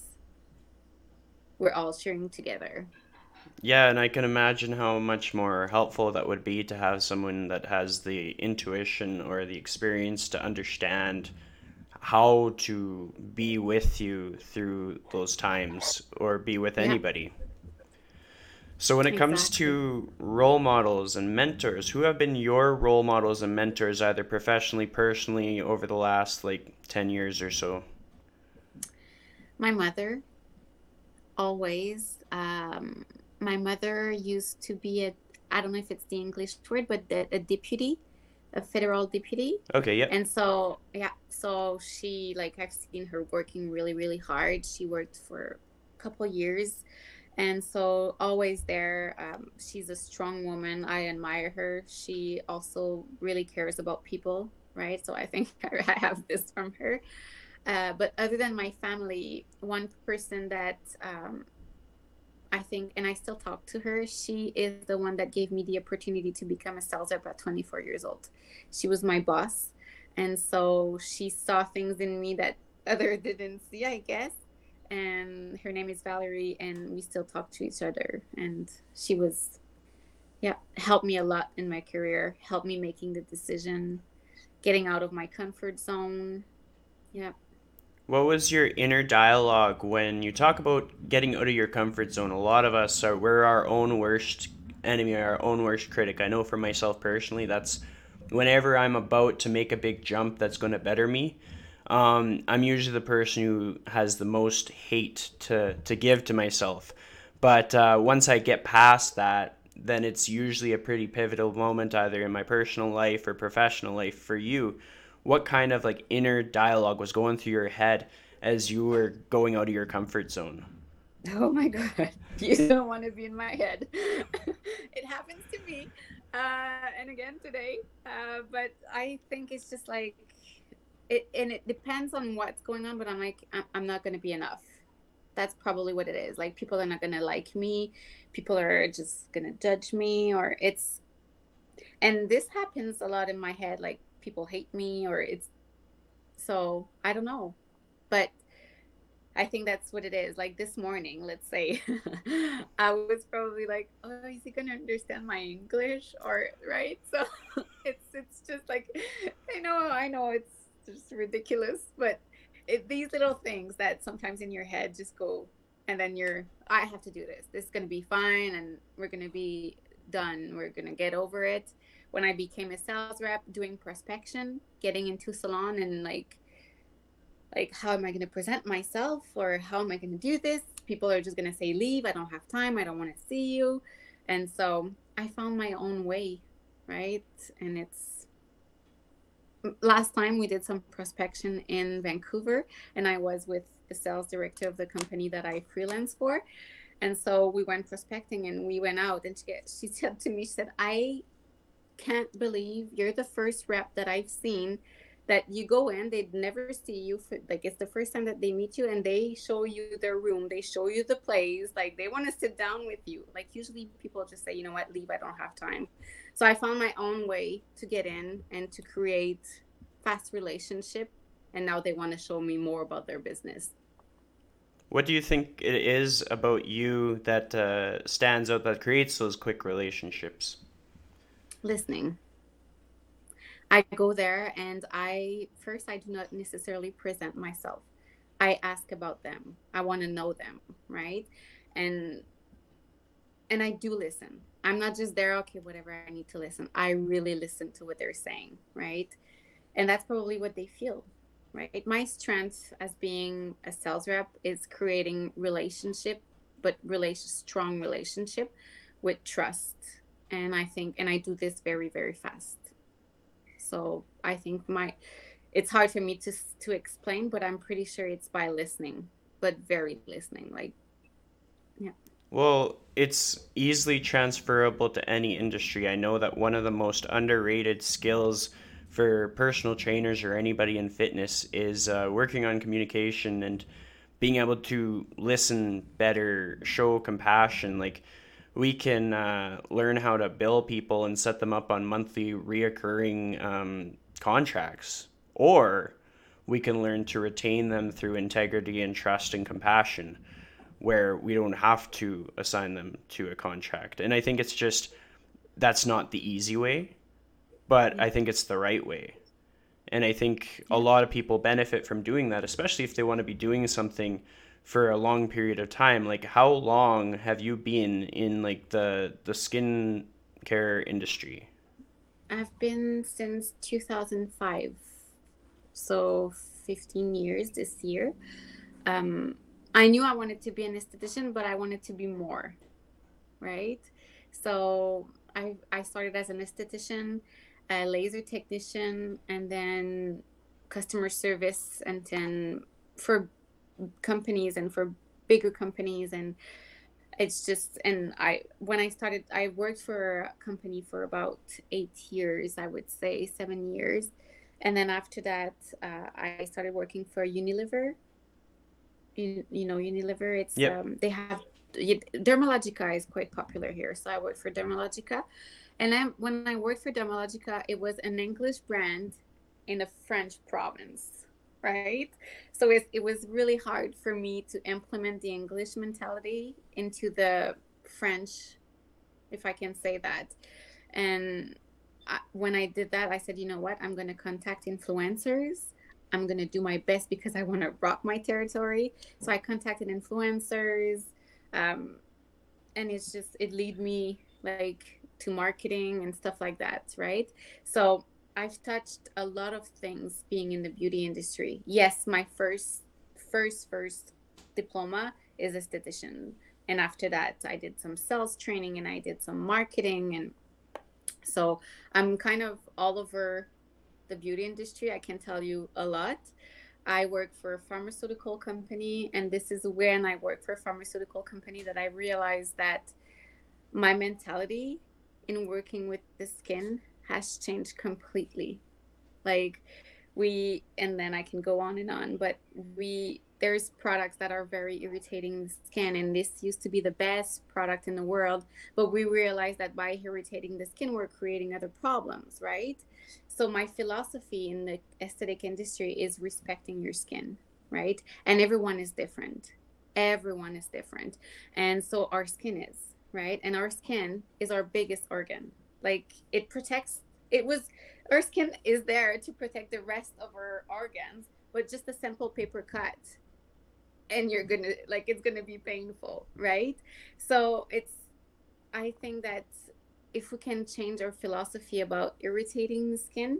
we're all sharing together. Yeah, and I can imagine how much more helpful that would be to have someone that has the intuition or the experience to understand how to be with you through those times or be with yeah. anybody. So, when it exactly. comes to role models and mentors, who have been your role models and mentors, either professionally, personally, over the last like 10 years or so? My mother, always. Um, my mother used to be a, I don't know if it's the English word, but the, a deputy, a federal deputy. Okay, yeah. And so, yeah, so she, like, I've seen her working really, really hard. She worked for a couple years and so always there um, she's a strong woman i admire her she also really cares about people right so i think *laughs* i have this from her Uh, but other than my family, one person that um, I think, and I still talk to her, she is the one that gave me the opportunity to become a sales rep at 24 years old. She was my boss. And so she saw things in me that other *laughs* didn't see, I guess. And her name is Valerie, and we still talk to each other. And she was, yeah, helped me a lot in my career, helped me making the decision, getting out of my comfort zone. Yeah. What was your inner dialogue when you talk about getting out of your comfort zone? A lot of us are we're our own worst enemy, our own worst critic. I know for myself personally, that's whenever I'm about to make a big jump that's going to better me. Um, I'm usually the person who has the most hate to to give to myself. But uh, once I get past that, then it's usually a pretty pivotal moment, either in my personal life or professional life. For you, what kind of like inner dialogue was going through your head as you were going out of your comfort zone? Oh my god, *laughs* you don't want to be in my head. *laughs* it happens to me, uh, and again today. Uh, but I think it's just like it, and it depends on what's going on. But I'm like, I'm not going to be enough. That's probably what it is. Like people are not going to like me. People are just going to judge me, or it's. And this happens a lot in my head. Like people hate me or it's so I don't know. But I think that's what it is. Like this morning, let's say, *laughs* I was probably like, "Oh, is he gonna understand my English?" Or right? *laughs* So it's it's just like, I know, I know, it's just ridiculous, but it, these little things that sometimes in your head just go, and then you're, I have to do this. This is gonna be fine, and we're gonna be done. We're gonna get over it when I became a sales rep, doing prospection, getting into salon and like like how am I going to present myself or how am I going to do this? People are just going to say leave, I don't have time, I don't want to see you. And so I found my own way, right? And it's last time we did some prospection in Vancouver and I was with the sales director of the company that I freelance for. And so we went prospecting and we went out and she, she said to me, she said, I can't believe you're the first rep that I've seen that you go in, they'd never see you. For, like it's the first time that they meet you, and they show you their room, they show you the place, like they want to sit down with you. Like usually people just say, you know what, leave, I don't have time. So I found my own way to get in and to create fast relationship, and now they want to show me more about their business. What do you think it is about you that uh, stands out that creates those quick relationships? listening. I go there and I first I do not necessarily present myself. I ask about them. I want to know them, right? And and I do listen. I'm not just there, okay, whatever I need to listen. I really listen to what they're saying, right? And that's probably what they feel, right? My strength as being a sales rep is creating relationship, but relation strong relationship with trust and I think and I do this very very fast. So I think my it's hard for me to to explain, but I'm pretty sure it's by listening, but very listening. Like, yeah. Well, it's easily transferable to any industry. I know that one of the most underrated skills for personal trainers or anybody in fitness is uh, working on communication and being able to listen better, show compassion. Like, we can uh, learn how to bill people and set them up on monthly reoccurring um, contracts. Or we can learn to retain them through integrity and trust and compassion where we don't have to assign them to a contract. And i think it's just that's not the easy way but i think it's the right way. And i think a lot of people benefit from doing that especially if they want to be doing something for a long period of time. Like, how long have you been in like the the skin care industry? I've been since 2005, so 15 years this year. Um, I knew I wanted to be an esthetician, but I wanted to be more, right? So I I started as an esthetician, a laser technician, and then customer service, and then for companies and for bigger companies and it's just and i when i started i worked for a company for about eight years i would say seven years and then after that, uh, I started working for Unilever. You, you know Unilever. It's yep. um, they have Dermalogica is quite popular here, so I worked for Dermalogica. And then when I worked for Dermalogica, it was an English brand in a French province, right? So it, it was really hard for me to implement the English mentality into the French, if I can say that. And I, when I did that, I said, you know what? I'm going to contact influencers. I'm going to do my best because I want to rock my territory. So I contacted influencers. Um, and it's just, it lead me like to marketing and stuff like that, right? So I've touched a lot of things being in the beauty industry. Yes, my first, first, first diploma is esthetician. And after that, I did some sales training and I did some marketing and so I'm kind of all over the beauty industry. I can tell you a lot. I work for a pharmaceutical company, and this is when I work for a pharmaceutical company that I realized that my mentality in working with the skin has changed completely. Like, we, and then I can go on and on, but we there's products that are very irritating the skin and this used to be the best product in the world but we realized that by irritating the skin we're creating other problems right? So my philosophy in the aesthetic industry is respecting your skin right? And everyone is different. Everyone is different. And so our skin is right? And our skin is our biggest organ like it protects it was our skin is there to protect the rest of our organs but just a simple paper cut and you're gonna like it's gonna be painful right? So it's i think that if we can change our philosophy about irritating the skin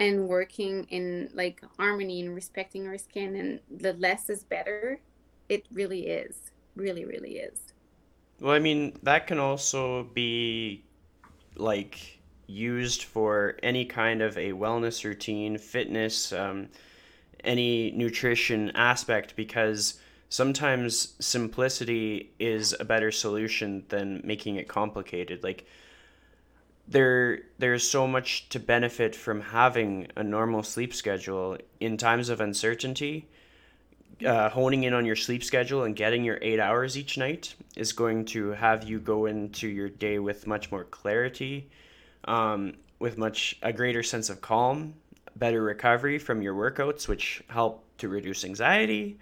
and working in like harmony and respecting our skin and the less is better it really is really really is. Well i mean that can also be like used for any kind of a wellness routine fitness um, any nutrition aspect because sometimes simplicity is a better solution than making it complicated. Like there there's so much to benefit from having a normal sleep schedule in times of uncertainty uh, honing in on your sleep schedule and getting your eight hours each night is going to have you go into your day with much more clarity um, with much a greater sense of calm better recovery from your workouts, which help to reduce anxiety.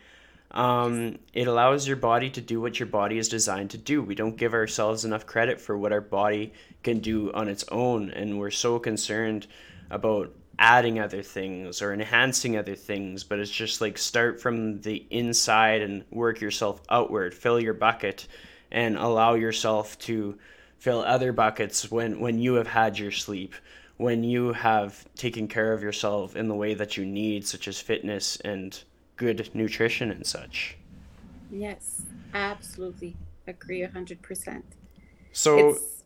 Um, it allows your body to do what your body is designed to do. We don't give ourselves enough credit for what our body can do on its own, and we're so concerned about adding other things or enhancing other things, but it's just like start from the inside and work yourself outward, fill your bucket, and allow yourself to fill other buckets when, when you have had your sleep when you have taken care of yourself in the way that you need, such as fitness and good nutrition and such. Yes, absolutely. Agree 100%. So it's...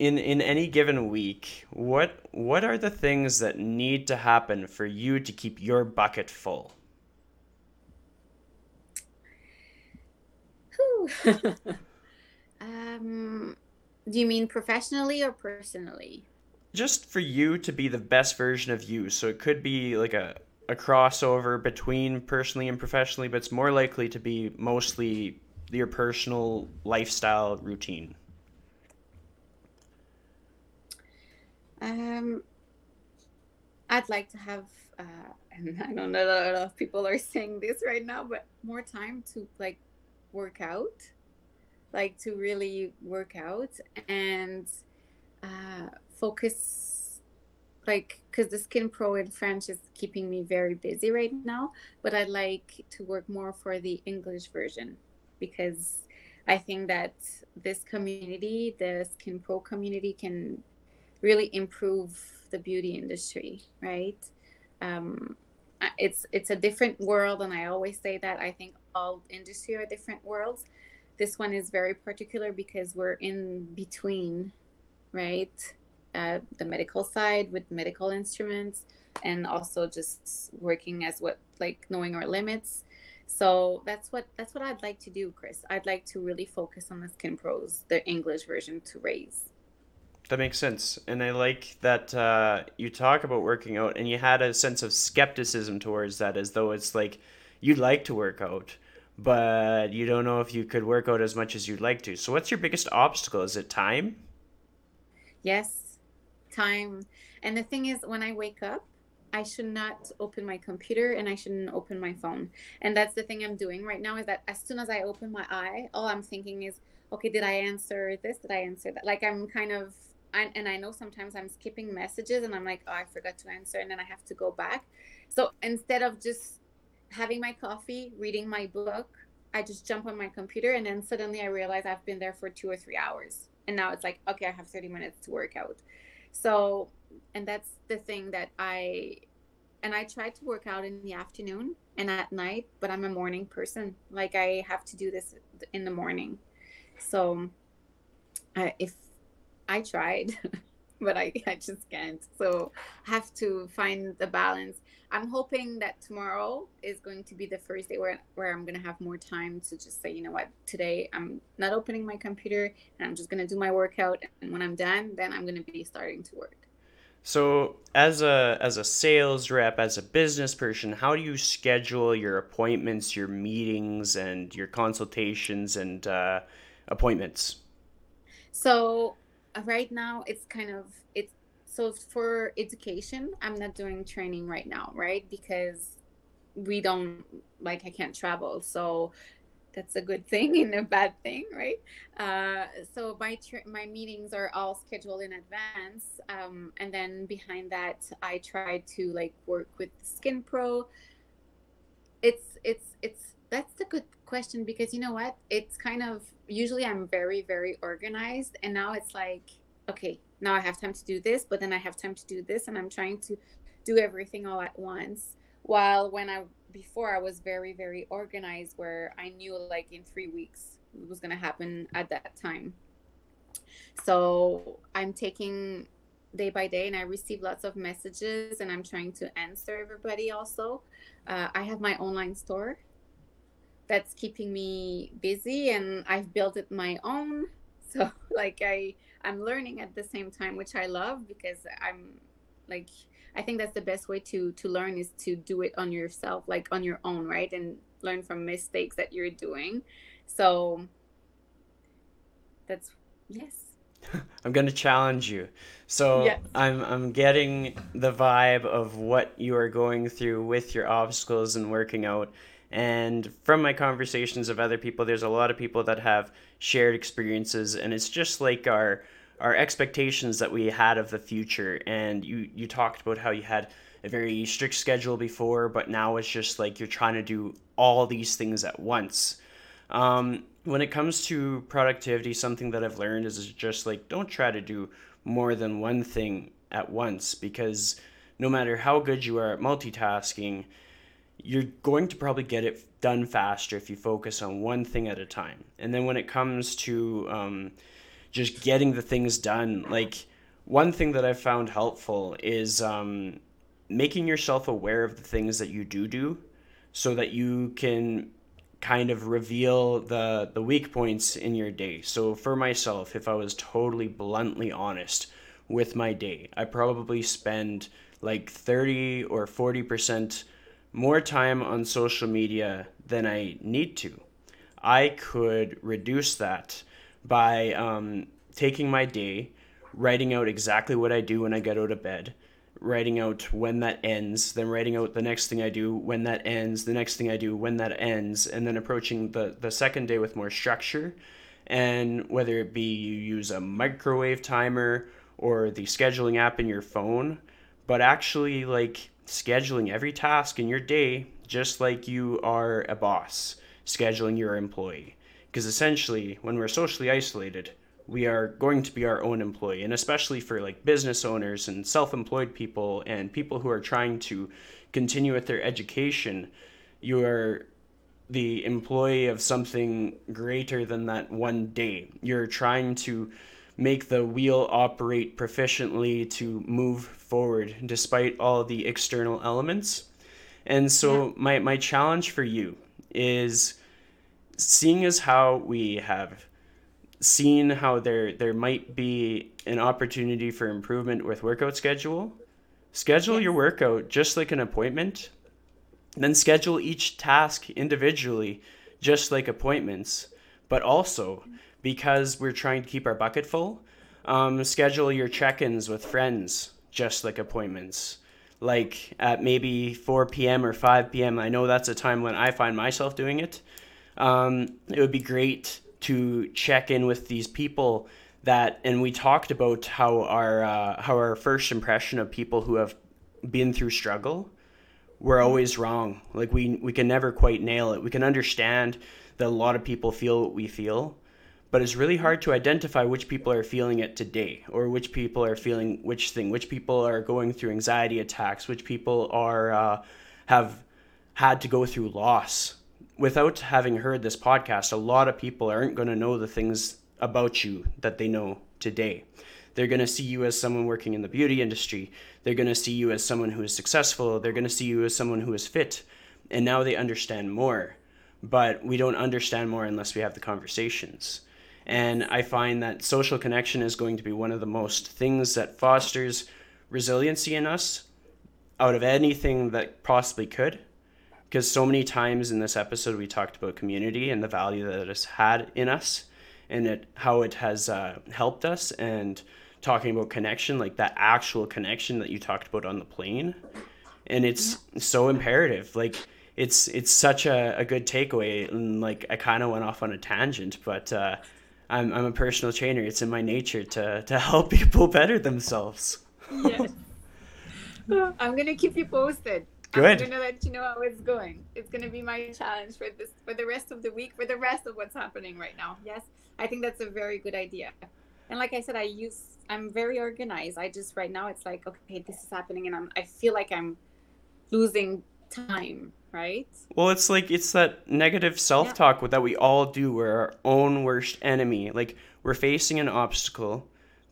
in in any given week, what what are the things that need to happen for you to keep your bucket full? *laughs* um do you mean professionally or personally? just for you to be the best version of you. So it could be like a, a crossover between personally and professionally, but it's more likely to be mostly your personal lifestyle routine. Um, I'd like to have, uh, *laughs* and I don't know a lot of people are *laughs* saying this right now, but more time to like work out, like to really work out and uh, focus like because the skin pro in french is keeping me very busy right now but I'd like to work more for the english version because i think that this community the skin pro community can really improve the beauty industry right? Um, it's it's a different world and i always say that i think all industry are different worlds. This one is very particular because we're in between right? Uh, the medical side with medical instruments and also just working as what like knowing our limits. So that's what that's what i'd like to do chris. I'd like to really focus on the skin pros the english version to raise That makes sense. And I like that uh, you talk about working out and you had a sense of skepticism towards that as though it's like you'd like to work out, but you don't know if you could work out as much as you'd like to. So, what's your biggest obstacle? Is it time? Yes, time. And the thing is, when I wake up, I should not open my computer and I shouldn't open my phone. And that's the thing I'm doing right now is that as soon as I open my eye, all I'm thinking is, okay, did I answer this? Did I answer that? Like I'm kind of I, and I know sometimes I'm skipping messages and I'm like, oh, I forgot to answer, and then I have to go back. So instead of just having my coffee, reading my book, I just jump on my computer, and then suddenly I realize I've been there for two or three hours, and now it's like, okay, I have 30 minutes to work out. So, and that's the thing that I, and I try to work out in the afternoon and at night, but I'm a morning person. Like I have to do this in the morning. So, uh, if I tried, *laughs* but I, I just can't. So I have to find the balance. I'm hoping that tomorrow is going to be the first day where, where I'm going to have more time to just say, you know what, today I'm not opening my computer and I'm just going to do my workout. And when I'm done, then I'm going to be starting to work. So, as a as a sales rep, as a business person, how do you schedule your appointments, your meetings, and your consultations and uh, appointments? So, right now it's kind of it's so for education i'm not doing training right now right? Because we don't like i can't travel so that's a good thing *laughs* and a bad thing right? Uh, so my tra- my meetings are all scheduled in advance um, and then behind that i try to like work with skin pro. It's it's it's that's the good question because you know what? It's kind of usually i'm very very organized and now it's like okay now i have time to do this but then i have time to do this and i'm trying to do everything all at once. While when i before i was very very organized where i knew like in three weeks it was going to happen at that time. So i'm taking day by day and i receive lots of messages and i'm trying to answer everybody also. Uh, i have my online store that's keeping me busy and I've built it my own. *laughs* So like I I'm learning at the same time, which I love because I'm like I think that's the best way to to learn is to do it on yourself, like on your own, right? And learn from mistakes that you're doing. So that's yes. *laughs* I'm going to challenge you. So yes. I'm I'm getting the vibe of what you are going through with your obstacles and working out and from my conversations of other people, there's a lot of people that have shared experiences, and it's just like our our expectations that we had of the future. And you you talked about how you had a very strict schedule before, but now it's just like you're trying to do all these things at once. Um, when it comes to productivity, something that I've learned is just like don't try to do more than one thing at once because no matter how good you are at multitasking, you're going to probably get it done faster if you focus on one thing at a time. And then when it comes to um, just getting the things done, like one thing that I've found helpful is um, making yourself aware of the things that you do do so that you can kind of reveal the the weak points in your day. So for myself, if I was totally bluntly honest with my day, I probably spend like 30 or 40% more time on social media than I need to. I could reduce that by um, taking my day, writing out exactly what I do when I get out of bed, writing out when that ends, then writing out the next thing I do when that ends, the next thing I do when that ends, and then approaching the, the second day with more structure. And whether it be you use a microwave timer or the scheduling app in your phone, but actually like scheduling every task in your day just like you are a boss scheduling your employee. Because essentially, when we're socially isolated, we are going to be our own employee. And especially for like business owners and self employed people and people who are trying to continue with their education, you are the employee of something greater than that one day. You're trying to make the wheel operate proficiently to move forward despite all the external elements. And so yeah. my, my challenge for you is seeing as how we have seen how there there might be an opportunity for improvement with workout schedule. Schedule yes. your workout just like an appointment. Then schedule each task individually, just like appointments. But also, because we're trying to keep our bucket full, um, schedule your check-ins with friends just like appointments like at maybe 4 p.m. or 5 p.m. I know that's a time when I find myself doing it. Um, it would be great to check in with these people that, and we talked about how our uh, how our first impression of people who have been through struggle, we're always wrong. Like we we can never quite nail it. We can understand that a lot of people feel what we feel, but it's really hard to identify which people are feeling it today or which people are feeling which thing which people are going through anxiety attacks which people are uh, have had to go through loss. Without having heard this podcast a lot of people aren't going to know the things about you that they know today. They're going to see you as someone working in the beauty industry. They're going to see you as someone who is successful. They're going to see you as someone who is fit. And now they understand more. But we don't understand more unless we have the conversations and I find that social connection is going to be one of the most things that fosters resiliency in us out of anything that possibly could. Because so many times in this episode, we talked about community and the value that it has had in us and it, how it has uh, helped us. And talking about connection, like that actual connection that you talked about on the plane. And it's so imperative. Like, it's it's such a, a good takeaway and like i kind of went off on a tangent but uh, I'm I'm a personal trainer. It's in my nature to to help *laughs* people better themselves. yes. I'm gonna keep you posted. Good. I'm gonna let you know how it's going. It's gonna be my challenge for this for the rest of the week, for the rest of what's happening right now. Yes, I think that's a very good idea. And like I said, I use I'm very organized. I just right now it's like okay, this is happening, and I'm I feel like I'm losing time right? Well, it's like it's that negative self-talk yeah. that we all do. We're our own worst enemy. Like we're facing an obstacle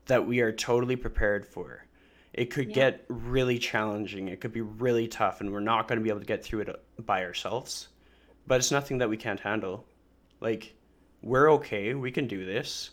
that we are totally prepared for. It could yeah. get really challenging. It could be really tough, and we're not going to be able to get through it uh, by ourselves. But it's nothing that we can't handle. Like we're okay. We can do this.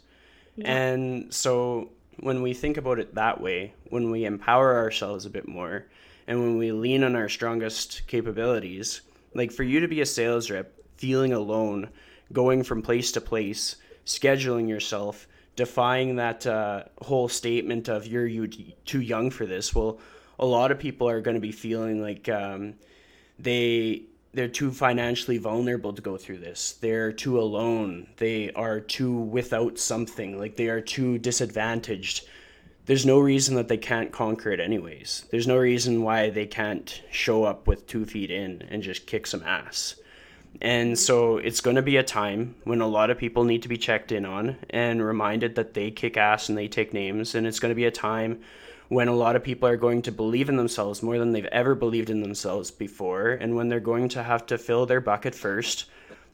Yeah. And so when we think about it that way, when we empower ourselves a bit more, and when we lean on our strongest capabilities, like for you to be a sales rep, feeling alone, going from place to place, scheduling yourself, defying that uh, whole statement of you're you too young for this. Well, a lot of people are going to be feeling like um, they they're too financially vulnerable to go through this. They're too alone. They are too without something. Like they are too disadvantaged there's no reason that they can't conquer it anyways. There's no reason why they can't show up with two feet in and just kick some ass. And so it's going to be a time when a lot of people need to be checked in on and reminded that they kick ass and they take names. And it's going to be a time when a lot of people are going to believe in themselves more than they've ever believed in themselves before. And when they're going to have to fill their bucket first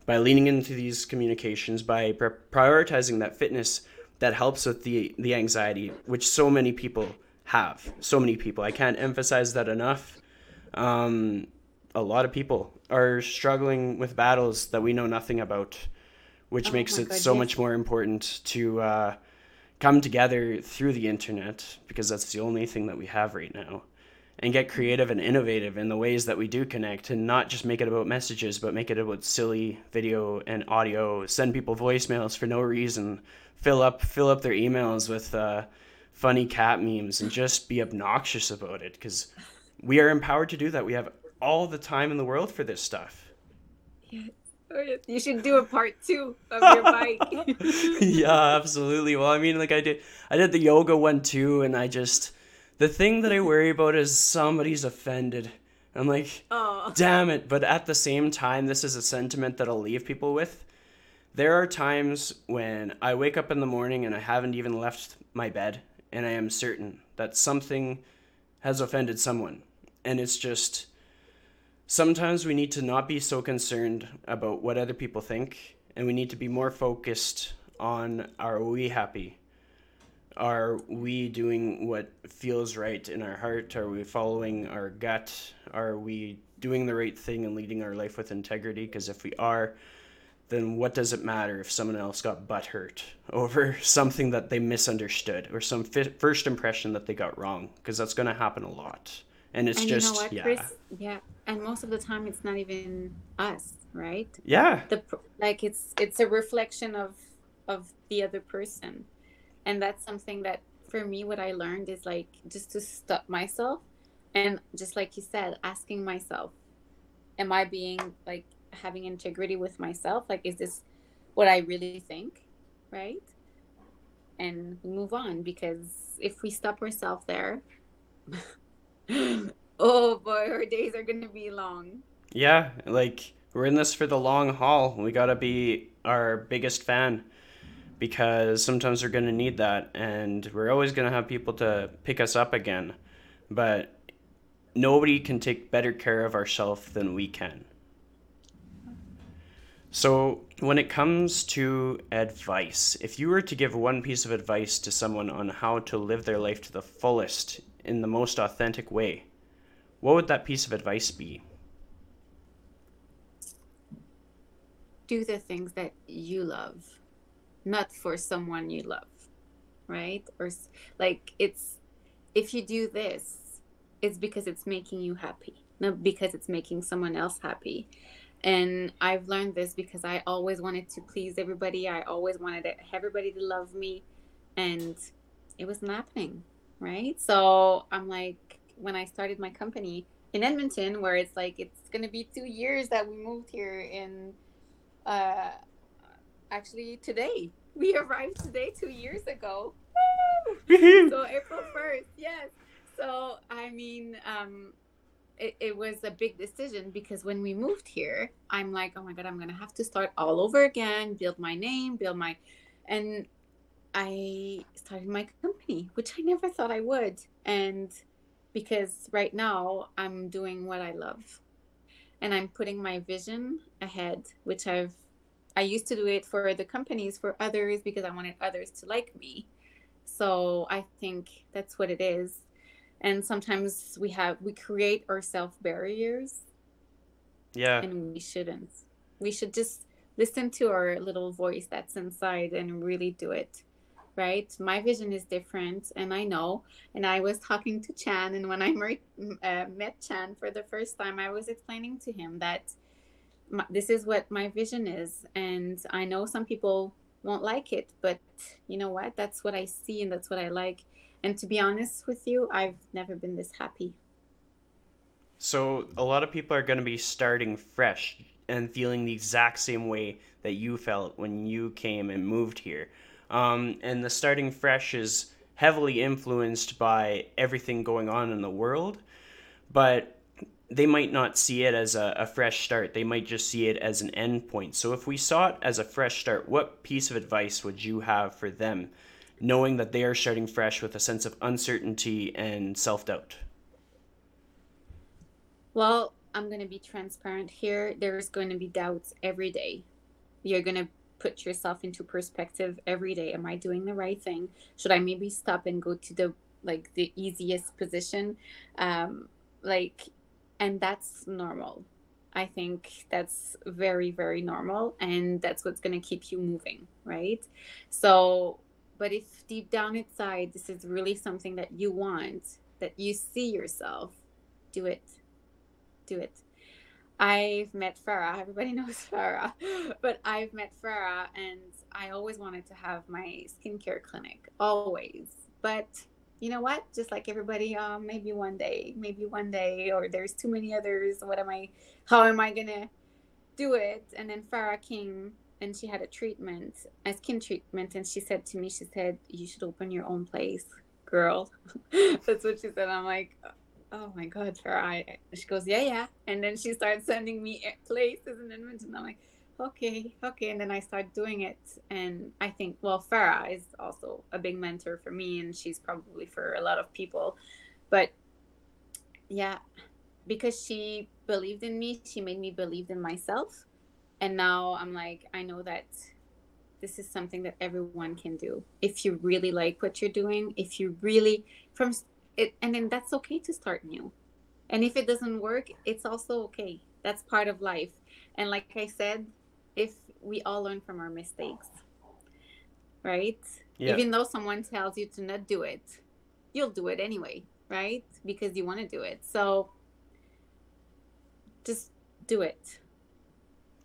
by leaning into these communications, by prioritizing that fitness that helps with the the anxiety, which so many people have. So many people. I can't emphasize that enough. Um, a lot of people are struggling with battles that we know nothing about, which oh makes it God, so yes. much more important to uh, come together through the internet because that's the only thing that we have right now and get creative and innovative in the ways that we do connect and not just make it about messages but make it about silly video and audio send people voicemails for no reason fill up fill up their emails with uh, funny cat memes and just be obnoxious about it because we are empowered to do that. We have all the time in the world for this stuff. Yeah. You should do a part two of your bike. *laughs* yeah, absolutely. Well, I mean, like I did, I did the yoga one too, and I just the thing that I worry about is somebody's offended. I'm like, oh. damn it! But at the same time, this is a sentiment that I'll leave people with. There are times when I wake up in the morning and I haven't even left my bed, and I am certain that something has offended someone. And it's just sometimes we need to not be so concerned about what other people think, and we need to be more focused on are we happy? Are we doing what feels right in our heart? Are we following our gut? Are we doing the right thing and leading our life with integrity? Because if we are, then what does it matter if someone else got butthurt *laughs* over something that they misunderstood or some fi- first impression that they got wrong? Because that's going to happen a lot. And it's and just, you know what, yeah. Chris? Yeah, and most of the time it's not even us, right? Yeah. The like it's it's a reflection of of the other person, and that's something that for me, what I learned is like just to stop myself, and just like you said, asking myself, am I being like having integrity with myself? Like, is this what I really think, right? And move on because if we stop ourselves there. *laughs* oh boy, our days are gonna be long. Yeah. Like, we're in this for the long haul. We got to be our biggest fan because sometimes we're to need that. And we're always to have people to pick us up again. But nobody can take better care of ourselves than we can. So, when it comes to advice, if you were to give one piece of advice to someone on how to live their life to the fullest in the most authentic way, what would that piece of advice be? Do the things that you love, not for someone you love, right? Or like it's if you do this, it's because it's making you happy, not because it's making someone else happy. And I've learned this because I always wanted to please everybody. I always wanted everybody to love me, and it wasn't happening, right? So I'm like, when I started my company in Edmonton, where it's like it's gonna be two years that we moved here in, uh, actually today we arrived today two years ago. So April first, yes. So I mean, um, it, it was a big decision because when we moved here, I'm like, oh my god, I'm gonna have to start all over again, build my name, build my, and I started my company, which I never thought I would, and because right now I'm doing what I love, and I'm putting my vision ahead, which I've I used to do it for the companies for others because I wanted others to like me. So I think that's what it is and sometimes we have we create ourselves barriers. Yeah. and we shouldn't. We should just listen to our little voice that's inside and really do it right? My vision is different and i know. And i was talking to chan and when i mer- uh, met chan for the first time i was explaining to him that my, this is what my vision is. And i know some people won't like it but you know what? That's what i see and that's what i like and to be honest with you i've never been this happy So a lot of people are going to be starting fresh and feeling the exact same way that you felt when you came and moved here. Um, and the starting fresh is heavily influenced by everything going on in the world, but they might not see it as a, a fresh start. They might just see it as an end point. So if we saw it as a fresh start, what piece of advice would you have for them, knowing that they are starting fresh with a sense of uncertainty and self doubt? Well, I'm going to be transparent here. There's going to be doubts every day. You're going to put yourself into perspective every day. Am I doing the right thing? Should I maybe stop and go to the like the easiest position? Um like and that's normal. I think that's very very normal and that's what's going to keep you moving, right? So, but if deep down inside this is really something that you want, that you see yourself, do it do it. I've met Farah. *laughs* Everybody knows Farah, but I've met Farah, and I always wanted to have my skincare clinic, always. But you know what? Just like everybody, um, maybe one day, maybe one day, or there's too many others. What am I? How am I gonna do it? And then Farah came, and she had a treatment, a skin treatment, and she said to me, she said, "You should open your own place, girl." *laughs* That's what she said. I'm like, oh my god, Farah. She goes, yeah, yeah. And then she started sending me *laughs* places in Edmonton. I'm like, okay, okay. And then I started doing it. And I think, well, Farah is also a big mentor for me, and she's probably for a lot of people. But yeah, because she believed in me, she made me believe in myself. And now I'm like, I know that this is something that everyone can do. If you really like what you're doing, if you really, from it and then that's okay to start new and if it doesn't work it's also okay that's part of life and like i said if we all learn from our mistakes, right? Yeah. Even though someone tells you to not do it, you'll do it anyway, right? Because you want to do it. So just do it.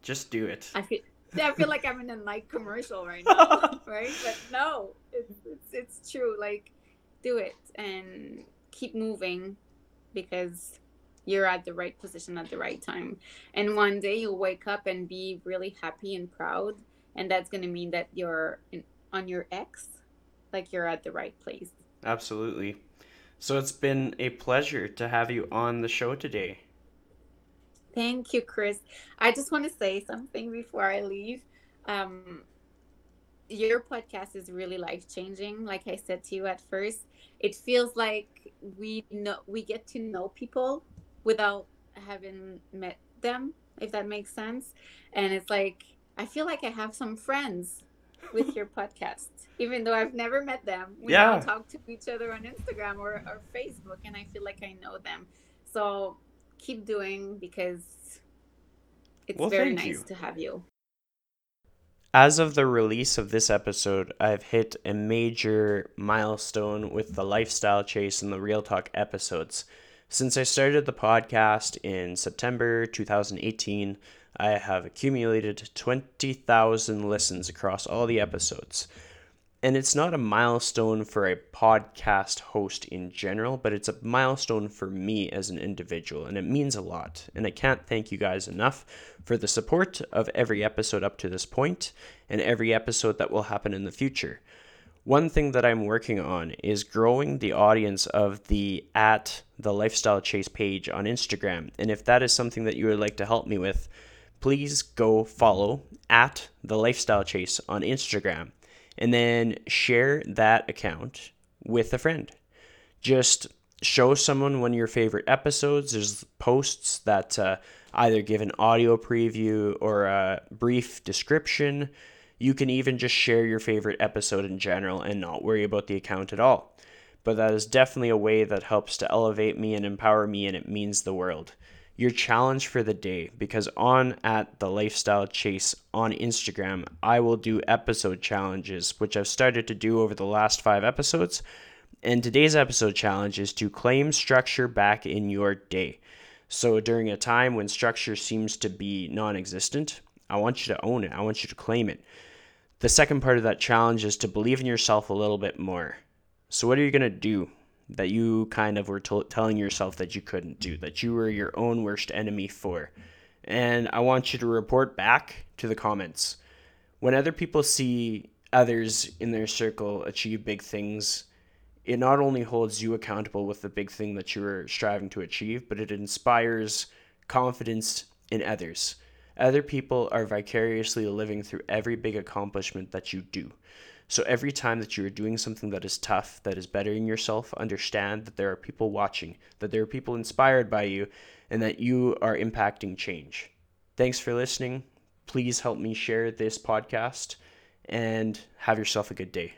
Just do it. I feel *laughs* I feel like I'm in a Nike commercial right now, *laughs* right? But no, it's, it's it's true. Like, do it and keep moving because you're at the right position at the right time. And one day you'll wake up and be really happy and proud, and that's gonna mean that you're in, on your X, like you're at the right place. Absolutely. So it's been a pleasure to have you on the show today. Thank you, Chris. I just want to say something before I leave. Um, your podcast is really life changing. Like I said to you at first, it feels like we know we get to know people without having met them, if that makes sense. And it's like I feel like I have some friends with your *laughs* podcast, even though I've never met them. We Yeah. talk to each other on Instagram or, or Facebook, and I feel like I know them. So keep doing because it's Well, very nice you. to have you. As of the release of this episode, I've hit a major milestone with the lifestyle chase and the real talk episodes. Since I started the podcast in September 2018, I have accumulated 20,000 listens across all the episodes. And it's not a milestone for a podcast host in general, but it's a milestone for me as an individual, and it means a lot. And I can't thank you guys enough for the support of every episode up to this point and every episode that will happen in the future. One thing that I'm working on is growing the audience of the at the lifestyle chase page on Instagram. And if that is something that you would like to help me with, please go follow at the lifestyle chase on Instagram and then share that account with a friend. Just show someone one of your favorite episodes. There's posts that uh, either give an audio preview or a brief description. You can even just share your favorite episode in general and not worry about the account at all. But that is definitely a way that helps to elevate me and empower me, and it means the world. Your challenge for the day, because on at the lifestyle chase on Instagram, I will do episode challenges, which I've started to do over the last five episodes. And today's episode challenge is to claim structure back in your day. So during a time when structure seems to be non existent, I want you to own it. I want you to claim it. The second part of that challenge is to believe in yourself a little bit more. So, what are you going to do that you kind of were t- telling yourself that you couldn't do, that you were your own worst enemy for? And I want you to report back to the comments. When other people see others in their circle achieve big things, it not only holds you accountable with the big thing that you are striving to achieve, but it inspires confidence in others. Other people are vicariously living through every big accomplishment that you do. So every time that you're doing something that is tough, that is bettering yourself, understand that there are people watching, that there are people inspired by you, and that you are impacting change. Thanks for listening. Please help me share this podcast and have yourself a good day.